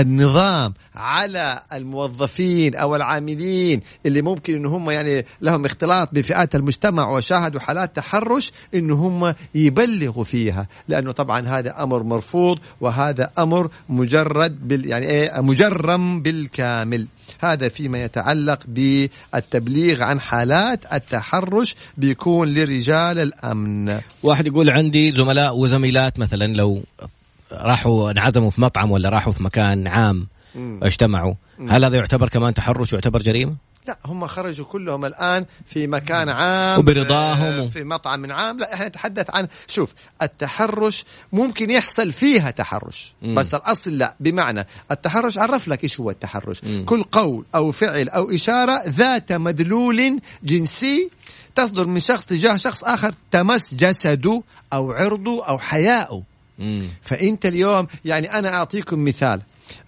النظام على الموظفين أو العاملين اللي ممكن إن هم يعني لهم اختلاط بفئات المجتمع وشاهدوا حالات تحرش إن هم يبلغوا فيها. لأنه طبعا هذا أمر مرفوض وهذا أمر مجرد بال يعني إيه مجرم بالكامل. هذا فيما يتعلق بالتبليغ عن حالات التحرش بيكون لرجال الأمن. واحد يقول عندي زملاء وزميلات مثلا لو راحوا انعزموا في مطعم ولا راحوا في مكان عام اجتمعوا؟ هل هذا يعتبر كمان تحرش يعتبر جريمة؟ لا هم خرجوا كلهم الآن في مكان عام وبرضاهم. في مطعم عام. لا إحنا نتحدث عن شوف التحرش ممكن يحصل فيها تحرش مم. بس الأصل لا. بمعنى التحرش عرف لك إيش هو التحرش. مم. كل قول أو فعل أو إشارة ذات مدلول جنسي تصدر من شخص تجاه شخص آخر تمس جسده أو عرضه أو حياءه فإنت اليوم يعني أنا أعطيكم مثال.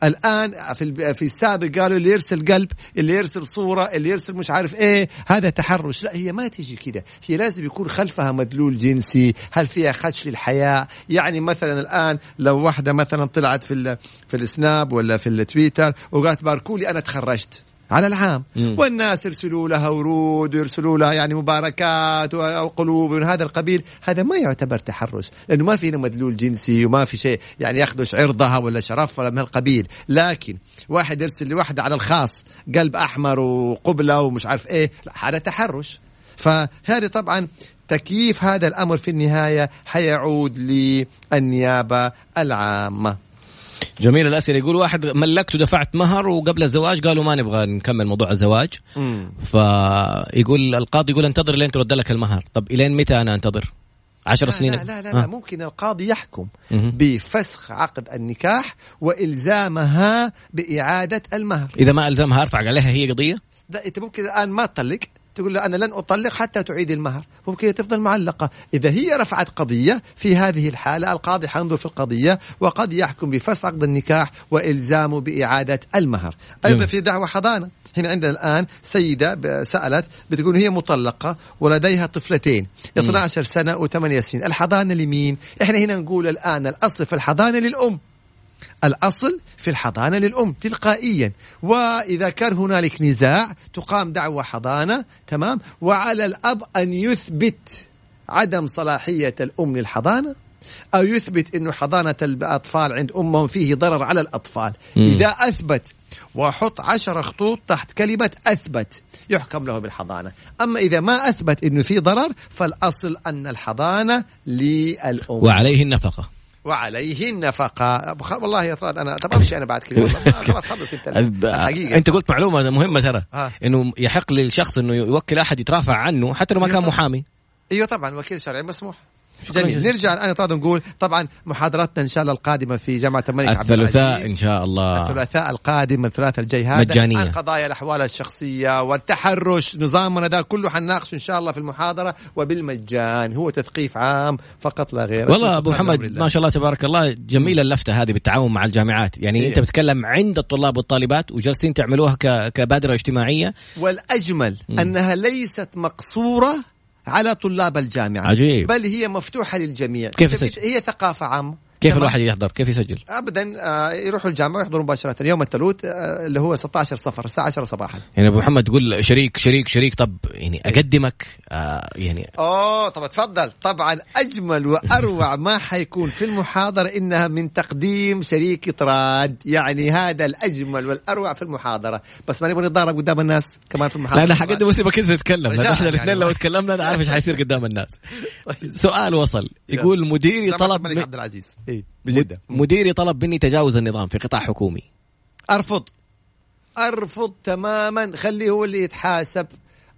الآن في في السابق قالوا اللي يرسل قلب اللي يرسل صورة اللي يرسل مش عارف إيه هذا تحرش. لا هي ما تيجي كده. هي لازم يكون خلفها مدلول جنسي. هل فيها خدش للحياة؟ يعني مثلا الآن لو واحدة مثلا طلعت في في السناب ولا في التويتر وقالت باركولي أنا تخرجت. على العام. مم. والناس يرسلوا لها ورود ويرسلوا لها يعني مباركات أو قلوب. من هذا القبيل هذا ما يعتبر تحرش لأنه ما في هنا مدلول جنسي وما في شيء يعني ياخذش عرضها ولا شرفها من القبيل. لكن واحد يرسل لواحدة على الخاص قلب أحمر وقبلة ومش عارف إيه لا هذا تحرش. فهذه طبعا تكييف هذا الأمر في النهاية حيعود للنيابة العامة. جميل الأسئلة. يقول واحد ملكت ودفعت مهر وقبل الزواج؟ قالوا ما نبغى نكمل موضوع الزواج. فيقول القاضي يقول انتظر لين ترد لك المهر. طب إلين متى أنا أنتظر؟ عشر لا سنين. لا لا, لا, لا ممكن القاضي يحكم بفسخ عقد النكاح وإلزامها بإعادة المهر. إذا ما ألزمها أرفع عليها هي قضية؟ لا أنت ممكن الآن ما تطلق. تقول له أنا لن أطلق حتى تعيد المهر. ممكن تفضل معلقة. إذا هي رفعت قضية في هذه الحالة القاضي حينظر في القضية وقد يحكم بفسخ عقد النكاح وإلزامه بإعادة المهر. أيضا في دعوة حضانة. هنا عندنا الآن سيدة سألت بتقول هي مطلقة ولديها طفلتين 12 سنة و8 سنين. الحضانة لمين؟ إحنا هنا نقول الآن الأصل في الحضانة للأم. الأصل في الحضانة للأم تلقائيا. وإذا كان هنالك نزاع تقام دعوة حضانة تمام؟ وعلى الأب أن يثبت عدم صلاحية الأم للحضانة أو يثبت أنه حضانة الأطفال عند أمهم فيه ضرر على الأطفال. مم. إذا أثبت وحط عشر خطوط تحت كلمة أثبت يحكم له بالحضانة. أما إذا ما أثبت أنه في ضرر فالأصل أن الحضانة للأم. وعليه النفقة. وعليه النفقة والله يا طراد أنا طب أمشي أنا بعد كذا خلاص خلص أنت الحقيقة. أنت قلت معلومة مهمة ترى. إنه يحق للشخص إنه يوكل أحد يترافع عنه حتى لو ما كان محامي. أيوه طبعا وكيل شرعي مسموح. جميل. نرجع الآن طبعا نقول طبعا محاضراتنا إن شاء الله القادمة في جامعة الملك عبد الثلاثاء إن شاء الله. الثلاثاء القادم الثلاثاء الجاي هذا. مجانية. عن قضايا الأحوال الشخصية والتحرش نظامنا ده كله حنناقشه إن شاء الله في المحاضرة وبالمجان. هو تثقيف عام فقط لا غير. والله أبو محمد ما شاء الله تبارك الله جميلة اللفتة هذه بالتعاون مع الجامعات. يعني إيه؟ أنت بتتكلم عند الطلاب والطالبات وجالسين تعملوها كبادرة اجتماعية. والأجمل م. أنها ليست مقصورة على طلاب الجامعة. عجيب. بل هي مفتوحة للجميع. كيف؟ هي ثقافة عامة. كيف الواحد يحضر؟ كيف يسجل؟ ابدا آه يروحوا الجامعة ويحضروا مباشرة. يوم الثلاث آه اللي هو 16 صفر الساعة 10 صباحا. يعني أبو محمد تقول شريك شريك شريك طب يعني أقدمك آه يعني أوه طب تفضل طبعا أجمل وأروع ما حيكون في المحاضرة إنها من تقديم شريك اطراد يعني هذا الأجمل والأروع في المحاضرة. بس ما نبغى نتضارب قدام الناس كمان في المحاضرة. لا أنا حقدم واسيبك انت تتكلم إحنا الاثنين يعني لو تكلمنا أنا عارف إيش حيصير قدام الناس. طيب. سؤال وصل. يقول مديري طلب عبد العزيز. بجدة. مديري طلب مني تجاوز النظام في قطاع حكومي. أرفض. أرفض تماما. خليه هو اللي يتحاسب.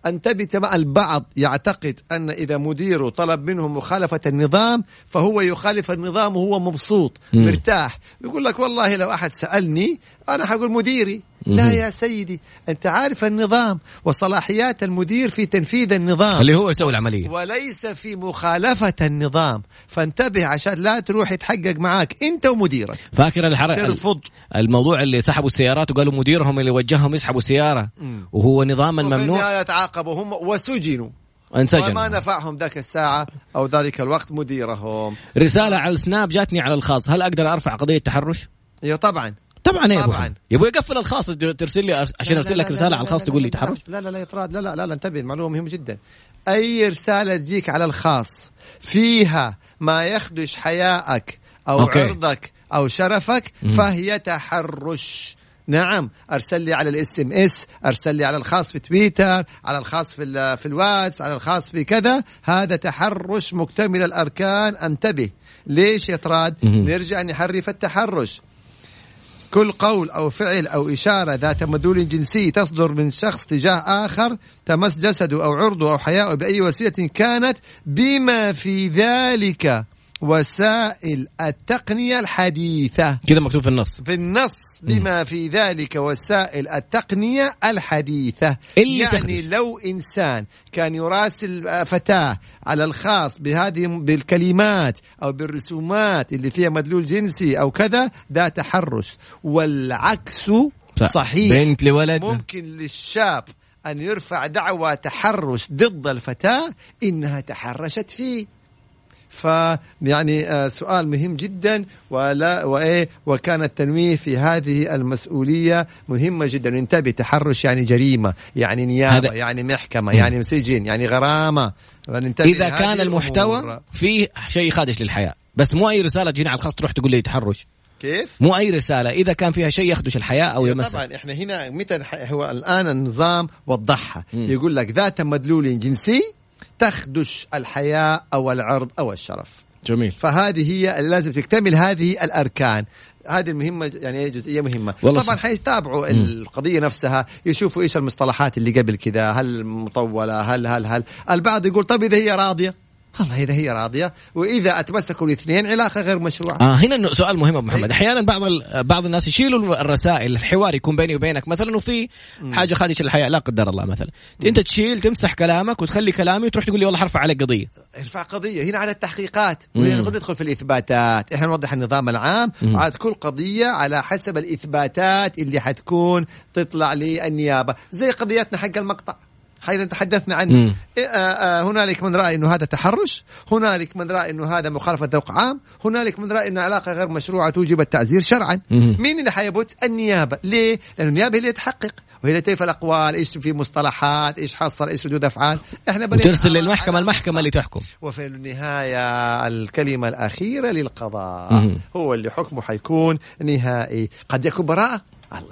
انتبه تمام البعض يعتقد أن إذا مديره طلب منه مخالفة النظام فهو يخالف النظام وهو مبسوط. مرتاح. يقول لك والله لو أحد سألني أنا حقول مديري. لا يا سيدي أنت عارف النظام وصلاحيات المدير في تنفيذ النظام. اللي هو يسوي العملية. وليس في مخالفة النظام. فانتبه عشان لا تروح يتحقق معاك أنت ومديرك. فاكر الحركه ترفض الموضوع اللي سحبوا السيارات وقالوا مديرهم اللي وجههم يسحبوا سياره وهو نظاما ممنوع. تعاقبوا هم وسجنوا. انسجن وما نفعهم ذاك الساعة أو ذلك الوقت مديرهم. رسالة على السناب جاتني على الخاص. هل أقدر أرفع قضية تحرش؟ أيوه طبعا. طبعا يا طبعا. يبغى يقفل الخاص ترسل لي عشان أرسل لك رسالة على الخاص تقول لي تحرش لا لا لا اطراد لا لا لا, لا انتبه المعلومة مهمة جدا. أي رسالة تجيك على الخاص فيها ما يخدش حيائك أو okay. عرضك أو شرفك فهي تحرش. نعم أرسل لي على ال SMS أرسل لي على الخاص في تويتر على الخاص في في الواتس على الخاص في كذا. هذا تحرش مكتمل الأركان. انتبه. ليش يا طراد نرجع نحرف التحرش. كل قول أو فعل أو إشارة ذات مدلول جنسي تصدر من شخص تجاه آخر تمس جسده أو عرضه أو حياءه بأي وسيلة كانت بما في ذلك. وسائل التقنية الحديثة. كذا مكتوب في النص. في النص بما في ذلك وسائل التقنية الحديثة. اللي يعني تخدش. لو إنسان كان يراسل فتاة على الخاص بهذه بالكلمات أو بالرسومات اللي فيها مدلول جنسي أو كذا ده تحرش. والعكس صحيح. بنت لولد. ممكن للشاب أن يرفع دعوى تحرش ضد الفتاة إنها تحرشت فيه. ف يعني آه، سؤال مهم جدا ولا وإيه وكان التنويه في هذه المسؤولية مهمة جدا. انتبه تحرش يعني جريمة يعني نيابة يعني محكمة يعني سجن يعني غرامة. إذا كان الأمور. المحتوى فيه شيء خادش للحياة. بس مو أي رسالة تجيني على الخاص تروح تقول لي تحرش. كيف؟ مو أي رسالة. إذا كان فيها شيء يخدش الحياة أو يمس طبعا إحنا هنا متى هو الآن النظام وضحها. يقول لك ذات مدلول جنسي تخدش الحياة أو العرض أو الشرف. جميل. فهذه هي لازم تكتمل هذه الأركان. هذه المهمة يعني جزئية مهمة. والله طبعا. حيتابعوا القضية نفسها يشوفوا إيش المصطلحات اللي قبل كذا هل مطولة هل هل هل. البعض يقول طب إذا هي راضية؟ والله إذا هي راضية. وإذا أتمسكوا الاثنين علاقة غير مشروعة. آه هنا سؤال مهم إيه. محمد. أحيانا بعض بعض الناس يشيلوا الرسائل الحوار يكون بيني وبينك. مثلا وفي حاجة خادشه للحياه لا قدر الله مثلا. أنت تشيل تمسح كلامك وتخلي كلامي وتروح تقول لي والله حرفع عليك قضية. ارفع قضية. هنا على التحقيقات. مم. ندخل في الإثباتات. إحنا نوضح النظام العام. مم. وعاد كل قضية على حسب الإثباتات اللي حتكون تطلع للنيابة زي قضيتنا حق المقطع. حين تحدثنا مم. إيه، آه، آه، هنالك من رأى أنه هذا تحرش هنالك من رأى أنه هذا مخالفة ذوق عام هنالك من رأى أنه علاقة غير مشروعة توجب التعزير شرعا. مم. مين اللي حيبت؟ النيابة. ليه؟ لأن النيابة هي اللي تحقق وهي اللي تعرف الأقوال إيش في مصطلحات إيش حصل إيش ردود أفعال. إحنا بنينا وترسل على- للمحكمة المحكمة اللي تحكم. وفي النهاية الكلمة الأخيرة للقضاء. مهم. هو اللي حكمه حيكون نهائي. قد يكون براءة؟ الله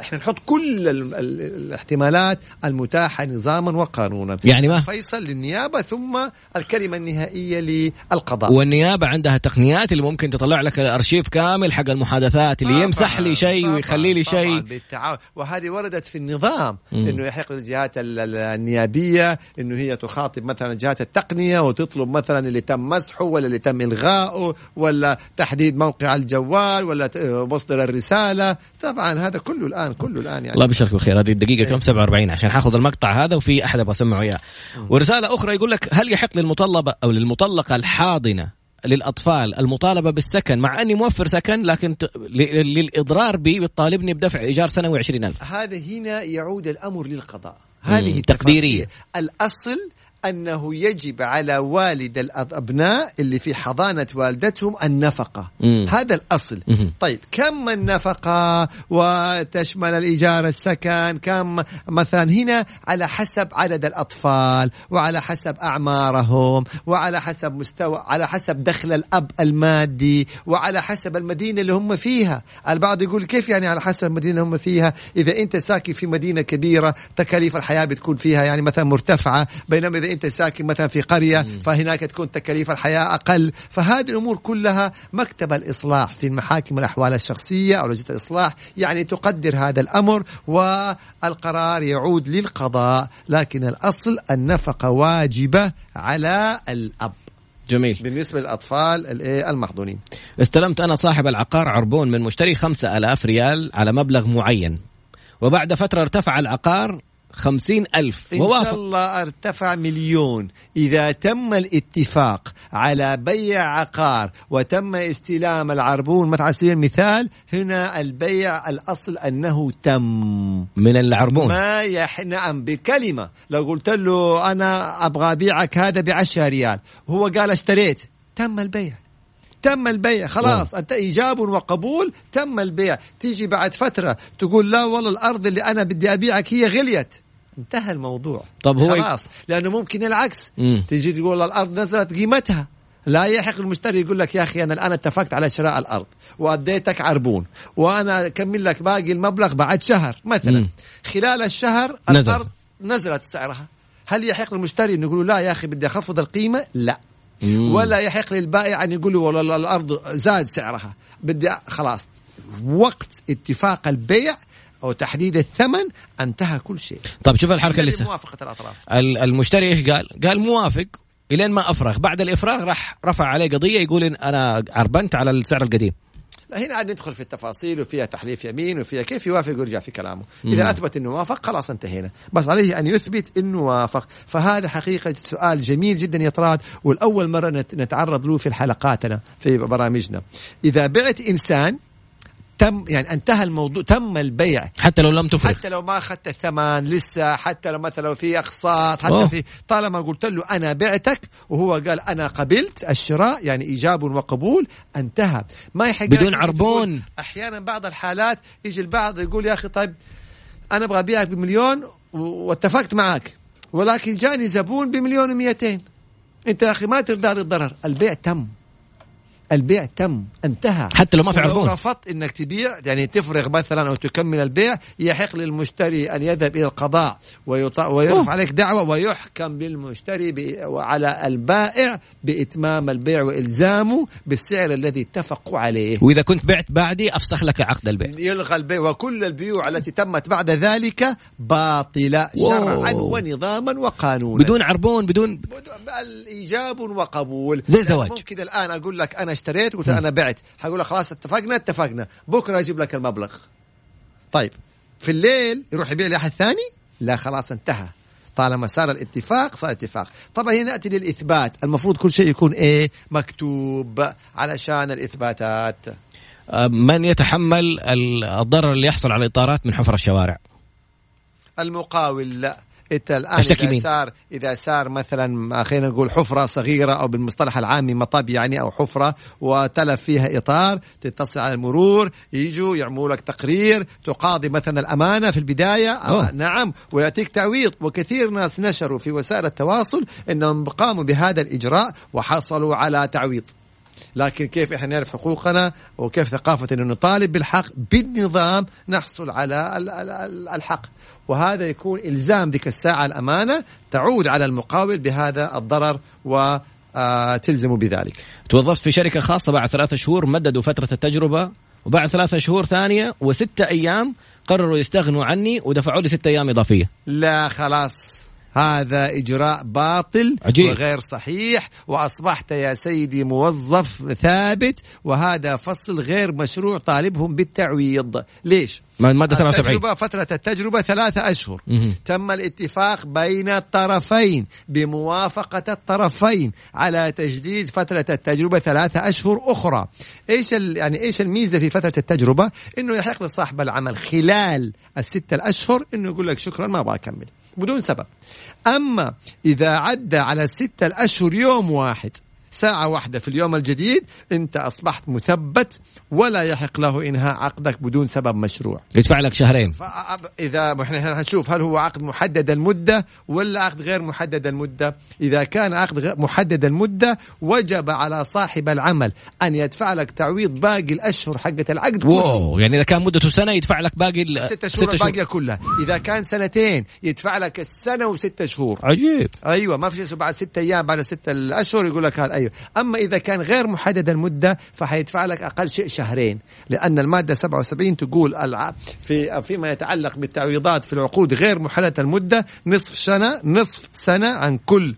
إحنا نحط كل ال ال الاحتمالات المتاحة نظاما وقانونا. يعني ما فيصل للنيابة ثم الكلمة النهائية للقضاء. والنيابة عندها تقنيات اللي ممكن تطلع لك الأرشيف كامل حق المحادثات اللي يمسح لي شيء ويخلي لي شيء. بالتعاون. وهذه وردت في النظام مم. إنه يحق للجهات ال- ال- النيابية إنه هي تخاطب مثلا جهات التقنية وتطلب مثلا اللي تم مسحه ولا اللي تم إلغائه ولا تحديد موقع الجوال ولا مصدر الرسالة. طبعا هذا كله الآن كله الآن يعني. الله يبشرك بالخير. هذه الدقيقة إيه. كم 47 عشان حاخذ المقطع هذا وفي أحد أبغى أسمعه إياه ورسالة أخرى يقول لك هل يحق للمطلبة أو للمطلقة الحاضنة للأطفال المطالبة بالسكن؟ مع أني موفر سكن لكن ت... ل- للإضرار بي بتطالبني بدفع إيجار سنوي 20000 هذا هنا يعود الأمر للقضاء. هذه. تقديرية. الأصل أنه يجب على والد الأبناء اللي في حضانة والدتهم النفقة. مم. هذا الأصل. مم. طيب كم النفقه وتشمل الإيجار السكن كم مثلا هنا؟ على حسب عدد الأطفال وعلى حسب أعمارهم وعلى حسب مستوى على حسب دخل الأب المادي وعلى حسب المدينة اللي هم فيها. البعض يقول كيف يعني على حسب المدينة اللي هم فيها؟ إذا أنت ساكن في مدينة كبيرة تكاليف الحياة بتكون فيها يعني مثلا مرتفعة بينما إذا أنت ساكن مثلا في قرية فهناك تكون تكاليف الحياة أقل. فهذه الأمور كلها مكتب الإصلاح في المحاكم الاحوال الشخصية أو لجنة الإصلاح يعني تقدر هذا الأمر والقرار يعود للقضاء لكن الأصل النفقه واجبة على الأب. جميل. بالنسبة للأطفال الإيه؟ المحظونين. استلمت أنا صاحب العقار عربون من مشتري 5000 ريال على مبلغ معين. وبعد فترة ارتفع العقار خمسين ألف. إن شاء ووافق الله ارتفع مليون. إذا تم الاتفاق على بيع عقار وتم استلام العربون مثلا على سبيل المثال هنا البيع الأصل أنه تم. من العربون. ما يح... نعم بكلمة. لو قلت له أنا أبغى أبيعك هذا بعشرة ريال هو قال اشتريت. تم البيع. تم البيع خلاص أنت إيجاب وقبول تم البيع. تيجي بعد فترة تقول لا والله الأرض اللي أنا بدي أبيعك هي غليت. انتهى الموضوع. طب هو خلاص لأنه ممكن العكس. مم. تيجي تقول الأرض نزلت قيمتها. لا يحق المشتري يقول لك يا أخي أنا الآن اتفقت على شراء الأرض وأديتك عربون وأنا أكمل لك باقي المبلغ بعد شهر مثلا. مم. خلال الشهر نزل. الأرض نزلت سعرها. هل يحق للمشتري إنه يقول لا يا أخي بدي أخفض القيمة؟ لا. مم. ولا يحق للبائع أن يقول له والله الأرض زاد سعرها. بدي خلاص. وقت اتفاق البيع أو تحديد الثمن انتهى كل شيء. طب شوف الحركة اللي إلا س... بموافقه الأطراف. ال- المشتري إيش قال؟ قال موافق إلين ما أفرغ. بعد الإفراغ راح رفع عليه قضية يقول إن أنا عربنت على السعر القديم. هنا عاد ندخل في التفاصيل وفيها تحليف يمين وفيها كيف يوافق ويرجع في كلامه. إذا أثبت إنه وافق خلاص انتهينا. بس عليه أن يثبت إنه وافق. فهذا حقيقة سؤال جميل جدا يطراد والأول مرة نتعرض له في حلقاتنا في برامجنا. إذا بعت إنسان تم يعني انتهى الموضوع تم البيع. حتى لو لم تفرق حتى لو ما أخذت الثمن لسه حتى لو مثلا في أقساط حتى أوه. في طالما قلت له أنا بعتك وهو قال أنا قبلت الشراء يعني إيجاب وقبول انتهى. ما يحق بدون عربون. أحيانا بعض الحالات يجي البعض يقول يا أخي طيب أنا أبغى أبيعك بمليون واتفقت معك ولكن جاني زبون بمليون و200 أنت يا أخي ما تقدر الضرر البيع تم. البيع تم انتهى. حتى لو ما في عربون رفضت إنك تبيع يعني تفرغ مثلا أو تكمل البيع يحق للمشتري أن يذهب إلى القضاء ويرفع عليك دعوة ويحكم للمشتري على البائع بإتمام البيع وإلزامه بالسعر الذي اتفقوا عليه. وإذا كنت بعت بعدي أفسخ لك عقد البيع. يلغى البيع وكل البيوع التي تمت بعد ذلك باطلة شرعا ونظاما وقانونا. بدون عربون بدون إيجاب وقبول. زي الزواج يعني ممكن الآن أقول لك أنا اشتريت قلت أنا بعت. حقول لك خلاص اتفقنا اتفقنا. بكرة أجيب لك المبلغ. طيب في الليل يروح يبيع لاحد ثاني؟ لا خلاص انتهى. طالما صار الاتفاق صار اتفاق. طبعا هنا ناتي للإثبات. المفروض كل شيء يكون إيه؟ مكتوب علشان الإثباتات. من يتحمل الضرر اللي يحصل على الإطارات من حفر الشوارع؟ المقاول لا. انت الآن إذا مين؟ صار إذا صار مثلا خلينا نقول حفرة صغيرة أو بالمصطلح العامي مطب يعني أو حفرة وتلف فيها إطار تتصل على المرور يجوا يعملوا لك تقرير تقاضي مثلا الأمانة في البداية أوه. نعم ويأتيك تعويض وكثير ناس نشروا في وسائل التواصل إنهم قاموا بهذا الإجراء وحصلوا على تعويض لكن كيف إحنا نعرف حقوقنا وكيف ثقافة إنه نطالب بالحق بالنظام نحصل على الحق. وهذا يكون إلزام ذيك الساعة الأمانة تعود على المقاول بهذا الضرر و آه، تلزم بذلك. توظفت في شركة خاصة بعد ثلاثة شهور مددوا فترة التجربة وبعد ثلاثة شهور ثانية وستة أيام قرروا يستغنوا عني ودفعوا لي ستة أيام إضافية. لا خلاص. هذا إجراء باطل عجيب. وغير صحيح وأصبحت يا سيدي موظف ثابت وهذا فصل غير مشروع طالبهم بالتعويض ليش؟ مادة 77 التجربة فترة التجربة ثلاثة أشهر مه. تم الاتفاق بين الطرفين بموافقة الطرفين على تجديد فترة التجربة ثلاثة أشهر أخرى إيش يعني إيش الميزة في فترة التجربة إنه يحق لصاحب العمل خلال الستة الأشهر إنه يقول لك شكرا ما أبغى أكمل بدون سبب. أما إذا عدى على الستة الأشهر يوم واحد ساعة واحدة في اليوم الجديد أنت أصبحت مثبت ولا يحق له إنهاء عقدك بدون سبب مشروع. يدفع لك شهرين. إذا إحنا هنشوف هل هو عقد محدد المدة ولا عقد غير محدد المدة. إذا كان عقد محدد المدة وجب على صاحب العمل أن يدفع لك تعويض باقي الأشهر حقة العقد. واو يعني إذا كان مدته سنة يدفع لك باقي ست شهور الباقية كلها. إذا كان سنتين يدفع لك السنة وستة شهور. عجيب. أيوة ما في شيء بعد ستة أيام بعد ستة الأشهر يقول لك هذا. أيوه. أما إذا كان غير محدد المدة فحيدفع لك أقل شيء شهرين لأن المادة 77 تقول في فيما يتعلق بالتعويضات في العقود غير محدده المدة نصف سنة نصف سنة عن كل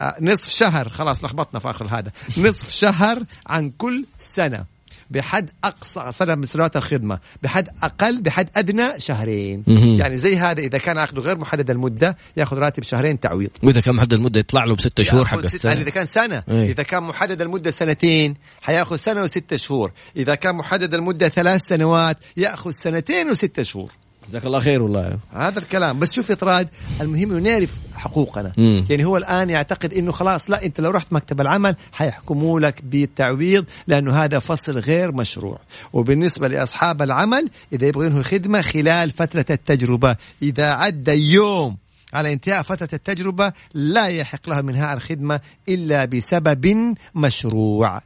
آه، نصف شهر خلاص لخبطنا في آخر هذا نصف شهر عن كل سنة. بحد أقصى سنه من سنوات الخدمة بحد أقل بحد أدنى شهرين. يعني زي هذا إذا كان عقده غير محدد المدة يأخذ راتب شهرين تعويض. وإذا كان محدد المدة يطلع له بستة شهور حق السنة. يعني إذا كان سنة. إيه؟ إذا كان محدد المدة سنتين حيأخذ سنة وستة شهور. إذا كان محدد المدة ثلاث سنوات يأخذ سنتين وستة شهور. جزاك الله خير والله. هذا الكلام. بس شوف اطراد المهم إنه نعرف حقوقنا. مم. يعني هو الآن يعتقد إنه خلاص لا أنت لو رحت مكتب العمل حيحكموا لك بالتعويض لأنه هذا فصل غير مشروع. وبالنسبة لأصحاب العمل إذا يبغوا ينهوا خدمة خلال فترة التجربة. إذا عدى يوم على انتهاء فترة التجربة لا يحق لهم انهاء الخدمة إلا بسبب مشروع.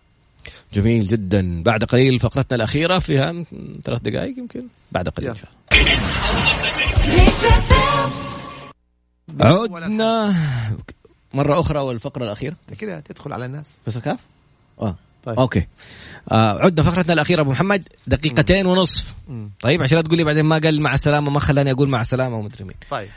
جميل جدا. بعد قليل فقرتنا الأخيرة فيها ثلاث دقائق يمكن. بعد قليل إن شاء الله. عدنا. مرة أخرى والفقرة الأخيرة؟ كذا تدخل على الناس. بس كاف؟ آه. طيب. أوكي. آه عدنا فقرتنا الأخيرة أبو محمد. دقيقتين ونصف. طيب عشان لا تقول لي بعدين ما قال مع السلامة ما خلاني أقول مع السلامة ومدري مين. طيب.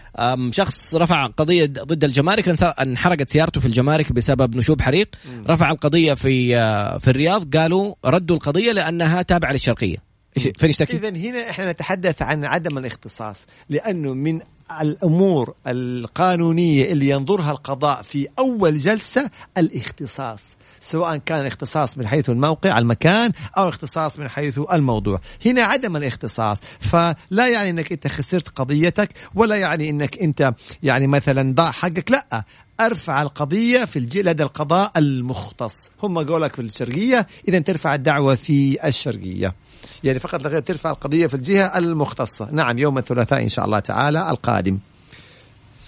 شخص رفع قضية ضد الجمارك انحرقت سيارته في الجمارك بسبب نشوب حريق. مم. رفع القضية في آه في الرياض. قالوا ردوا القضية لأنها تابعة للشرقية. فين يشتكي؟ اذا هنا إحنا نتحدث عن عدم الاختصاص لأنه من الأمور القانونية اللي ينظرها القضاء في أول جلسة الاختصاص سواء كان اختصاص من حيث الموقع المكان أو اختصاص من حيث الموضوع. هنا عدم الاختصاص. فلا يعني إنك أنت خسرت قضيتك ولا يعني إنك أنت يعني مثلا ضاع حقك. لا أرفع القضية في الج... لدى القضاء المختص. هم قولك في الشرقية اذا ترفع الدعوة في الشرقية. يعني فقط لغير ترفع القضية في الجهة المختصة. نعم يوم الثلاثاء إن شاء الله تعالى القادم.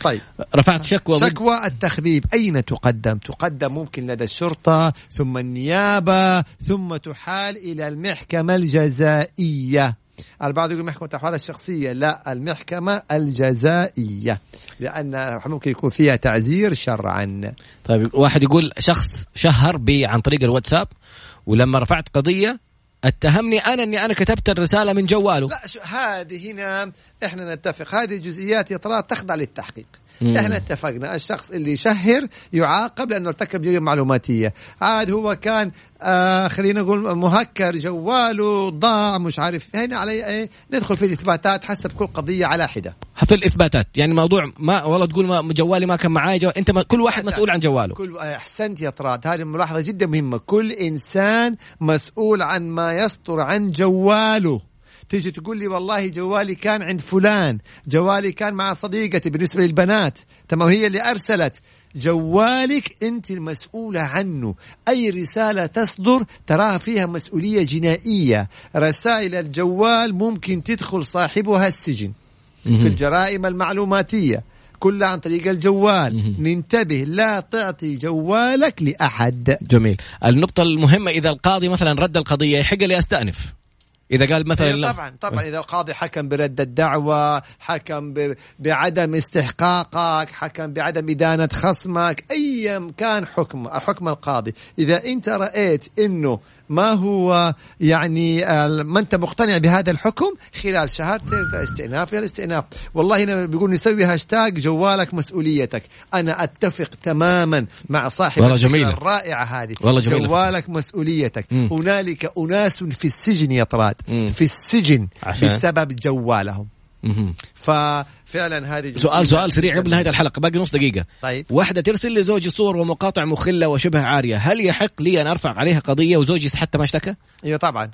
طيب. رفعت شكوى شكوى التخبيب. أين تقدم؟ تقدم ممكن لدى الشرطة ثم النيابة ثم تحال إلى المحكمة الجزائية. البعض يقول محكمة الأحوال الشخصية. لا المحكمة الجزائية. لأن ممكن يكون فيها تعزير شرعا. طيب واحد يقول شخص شهر عن طريق الواتساب ولما رفعت قضية اتهمني أنا أني أنا كتبت الرسالة من جواله. لا هذه هنا إحنا نتفق. هذه جزئيات يا ترى تخضع للتحقيق. مم. إحنا اتفقنا. الشخص اللي يشهر يعاقب لأنه ارتكب جريمة معلوماتية. عاد هو كان آه خلينا نقول مهكر جواله ضاع مش عارف. هنا علي إيه؟ ندخل في الإثباتات حسب كل قضية على حدة. في الإثباتات. يعني موضوع ما والله تقول ما جوالي ما كان معي جو... أنت ما كل واحد مسؤول عن جواله. كل أحسنت يا طراد. هذه ملاحظة جدا مهمة. كل إنسان مسؤول عن ما يصدر عن جواله. تيجي تقول لي والله جوالي كان عند فلان جوالي كان مع صديقتي بالنسبة للبنات تمام هي اللي أرسلت. جوالك أنت المسؤولة عنه. أي رسالة تصدر تراها فيها مسؤولية جنائية. رسائل الجوال ممكن تدخل صاحبها السجن في الجرائم المعلوماتية. كلها عن طريق الجوال. ننتبه لا تعطي جوالك لأحد. جميل. النقطة المهمة إذا القاضي مثلا رد القضية يحق لي أستأنف. إذا قال مثلا إيه طبعا طبعا إذا القاضي حكم برد الدعوة حكم بعدم استحقاقك حكم بعدم إدانة خصمك ايا كان حكم حكم القاضي. إذا أنت رأيت إنه ما هو يعني ما انت مقتنع بهذا الحكم خلال شهر استئناف يا الاستئناف والله هنا بيقول نسوي هاشتاج جوالك مسؤوليتك أنا أتفق تماما مع صاحب والله جميلة. الرائعة هذه والله جميلة. جوالك مسؤوليتك. هنالك أناس في السجن يا طراد في السجن عشان. بسبب جوالهم ففعلا هذه سؤال سؤال سريع قبل نهاية الحلقة. باقي نص دقيقة. طيب. واحدة ترسل لزوجي صور ومقاطع مخلة وشبه عارية. هل يحق لي أن أرفع عليها قضية وزوجي حتى ما اشتكى؟ إيوه طبعا.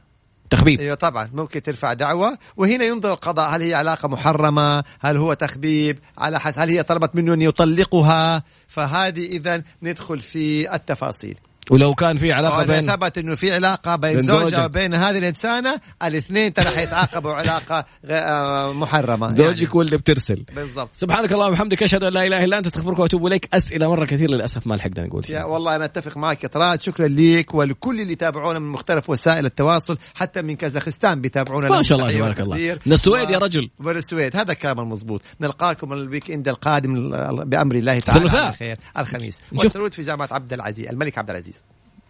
تخبيب. إيوه طبعا. ممكن ترفع دعوة. وهنا ينظر القضاء. هل هي علاقة محرمة؟ هل هو تخبيب؟ على حسب. هل هي طلبت منه أن يطلقها؟ فهذه اذا ندخل في التفاصيل. ولو كان في علاقة بين ثبت إنه في علاقة بين زوجها وبين هذه الإنسانة الاثنين ترى حيتعاقبوا علاقة آه، محرمة. زوجك يعني. واللي بترسل. بالضبط. سبحانك اللهم وبحمدك أشهد أن لا إله إلا أنت أستغفرك وأتوب إليك. أسئلة مرة كثير للأسف ما لحقنا نقول يا والله أنا أتفق معك يا طراد شكرا لك ولكل اللي يتابعونا من مختلف وسائل التواصل حتى من كازاخستان بيتابعونا ما شاء الله تبارك الله. من السويد يا رجل. من السويد. هذا كلام المضبوط. نلقاكم ال weekend القادم بأمر الله تعالى على خير. الخميس. والترود في جامعة عبد العزيز الملك عبد العزيز.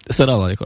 السلام عليكم.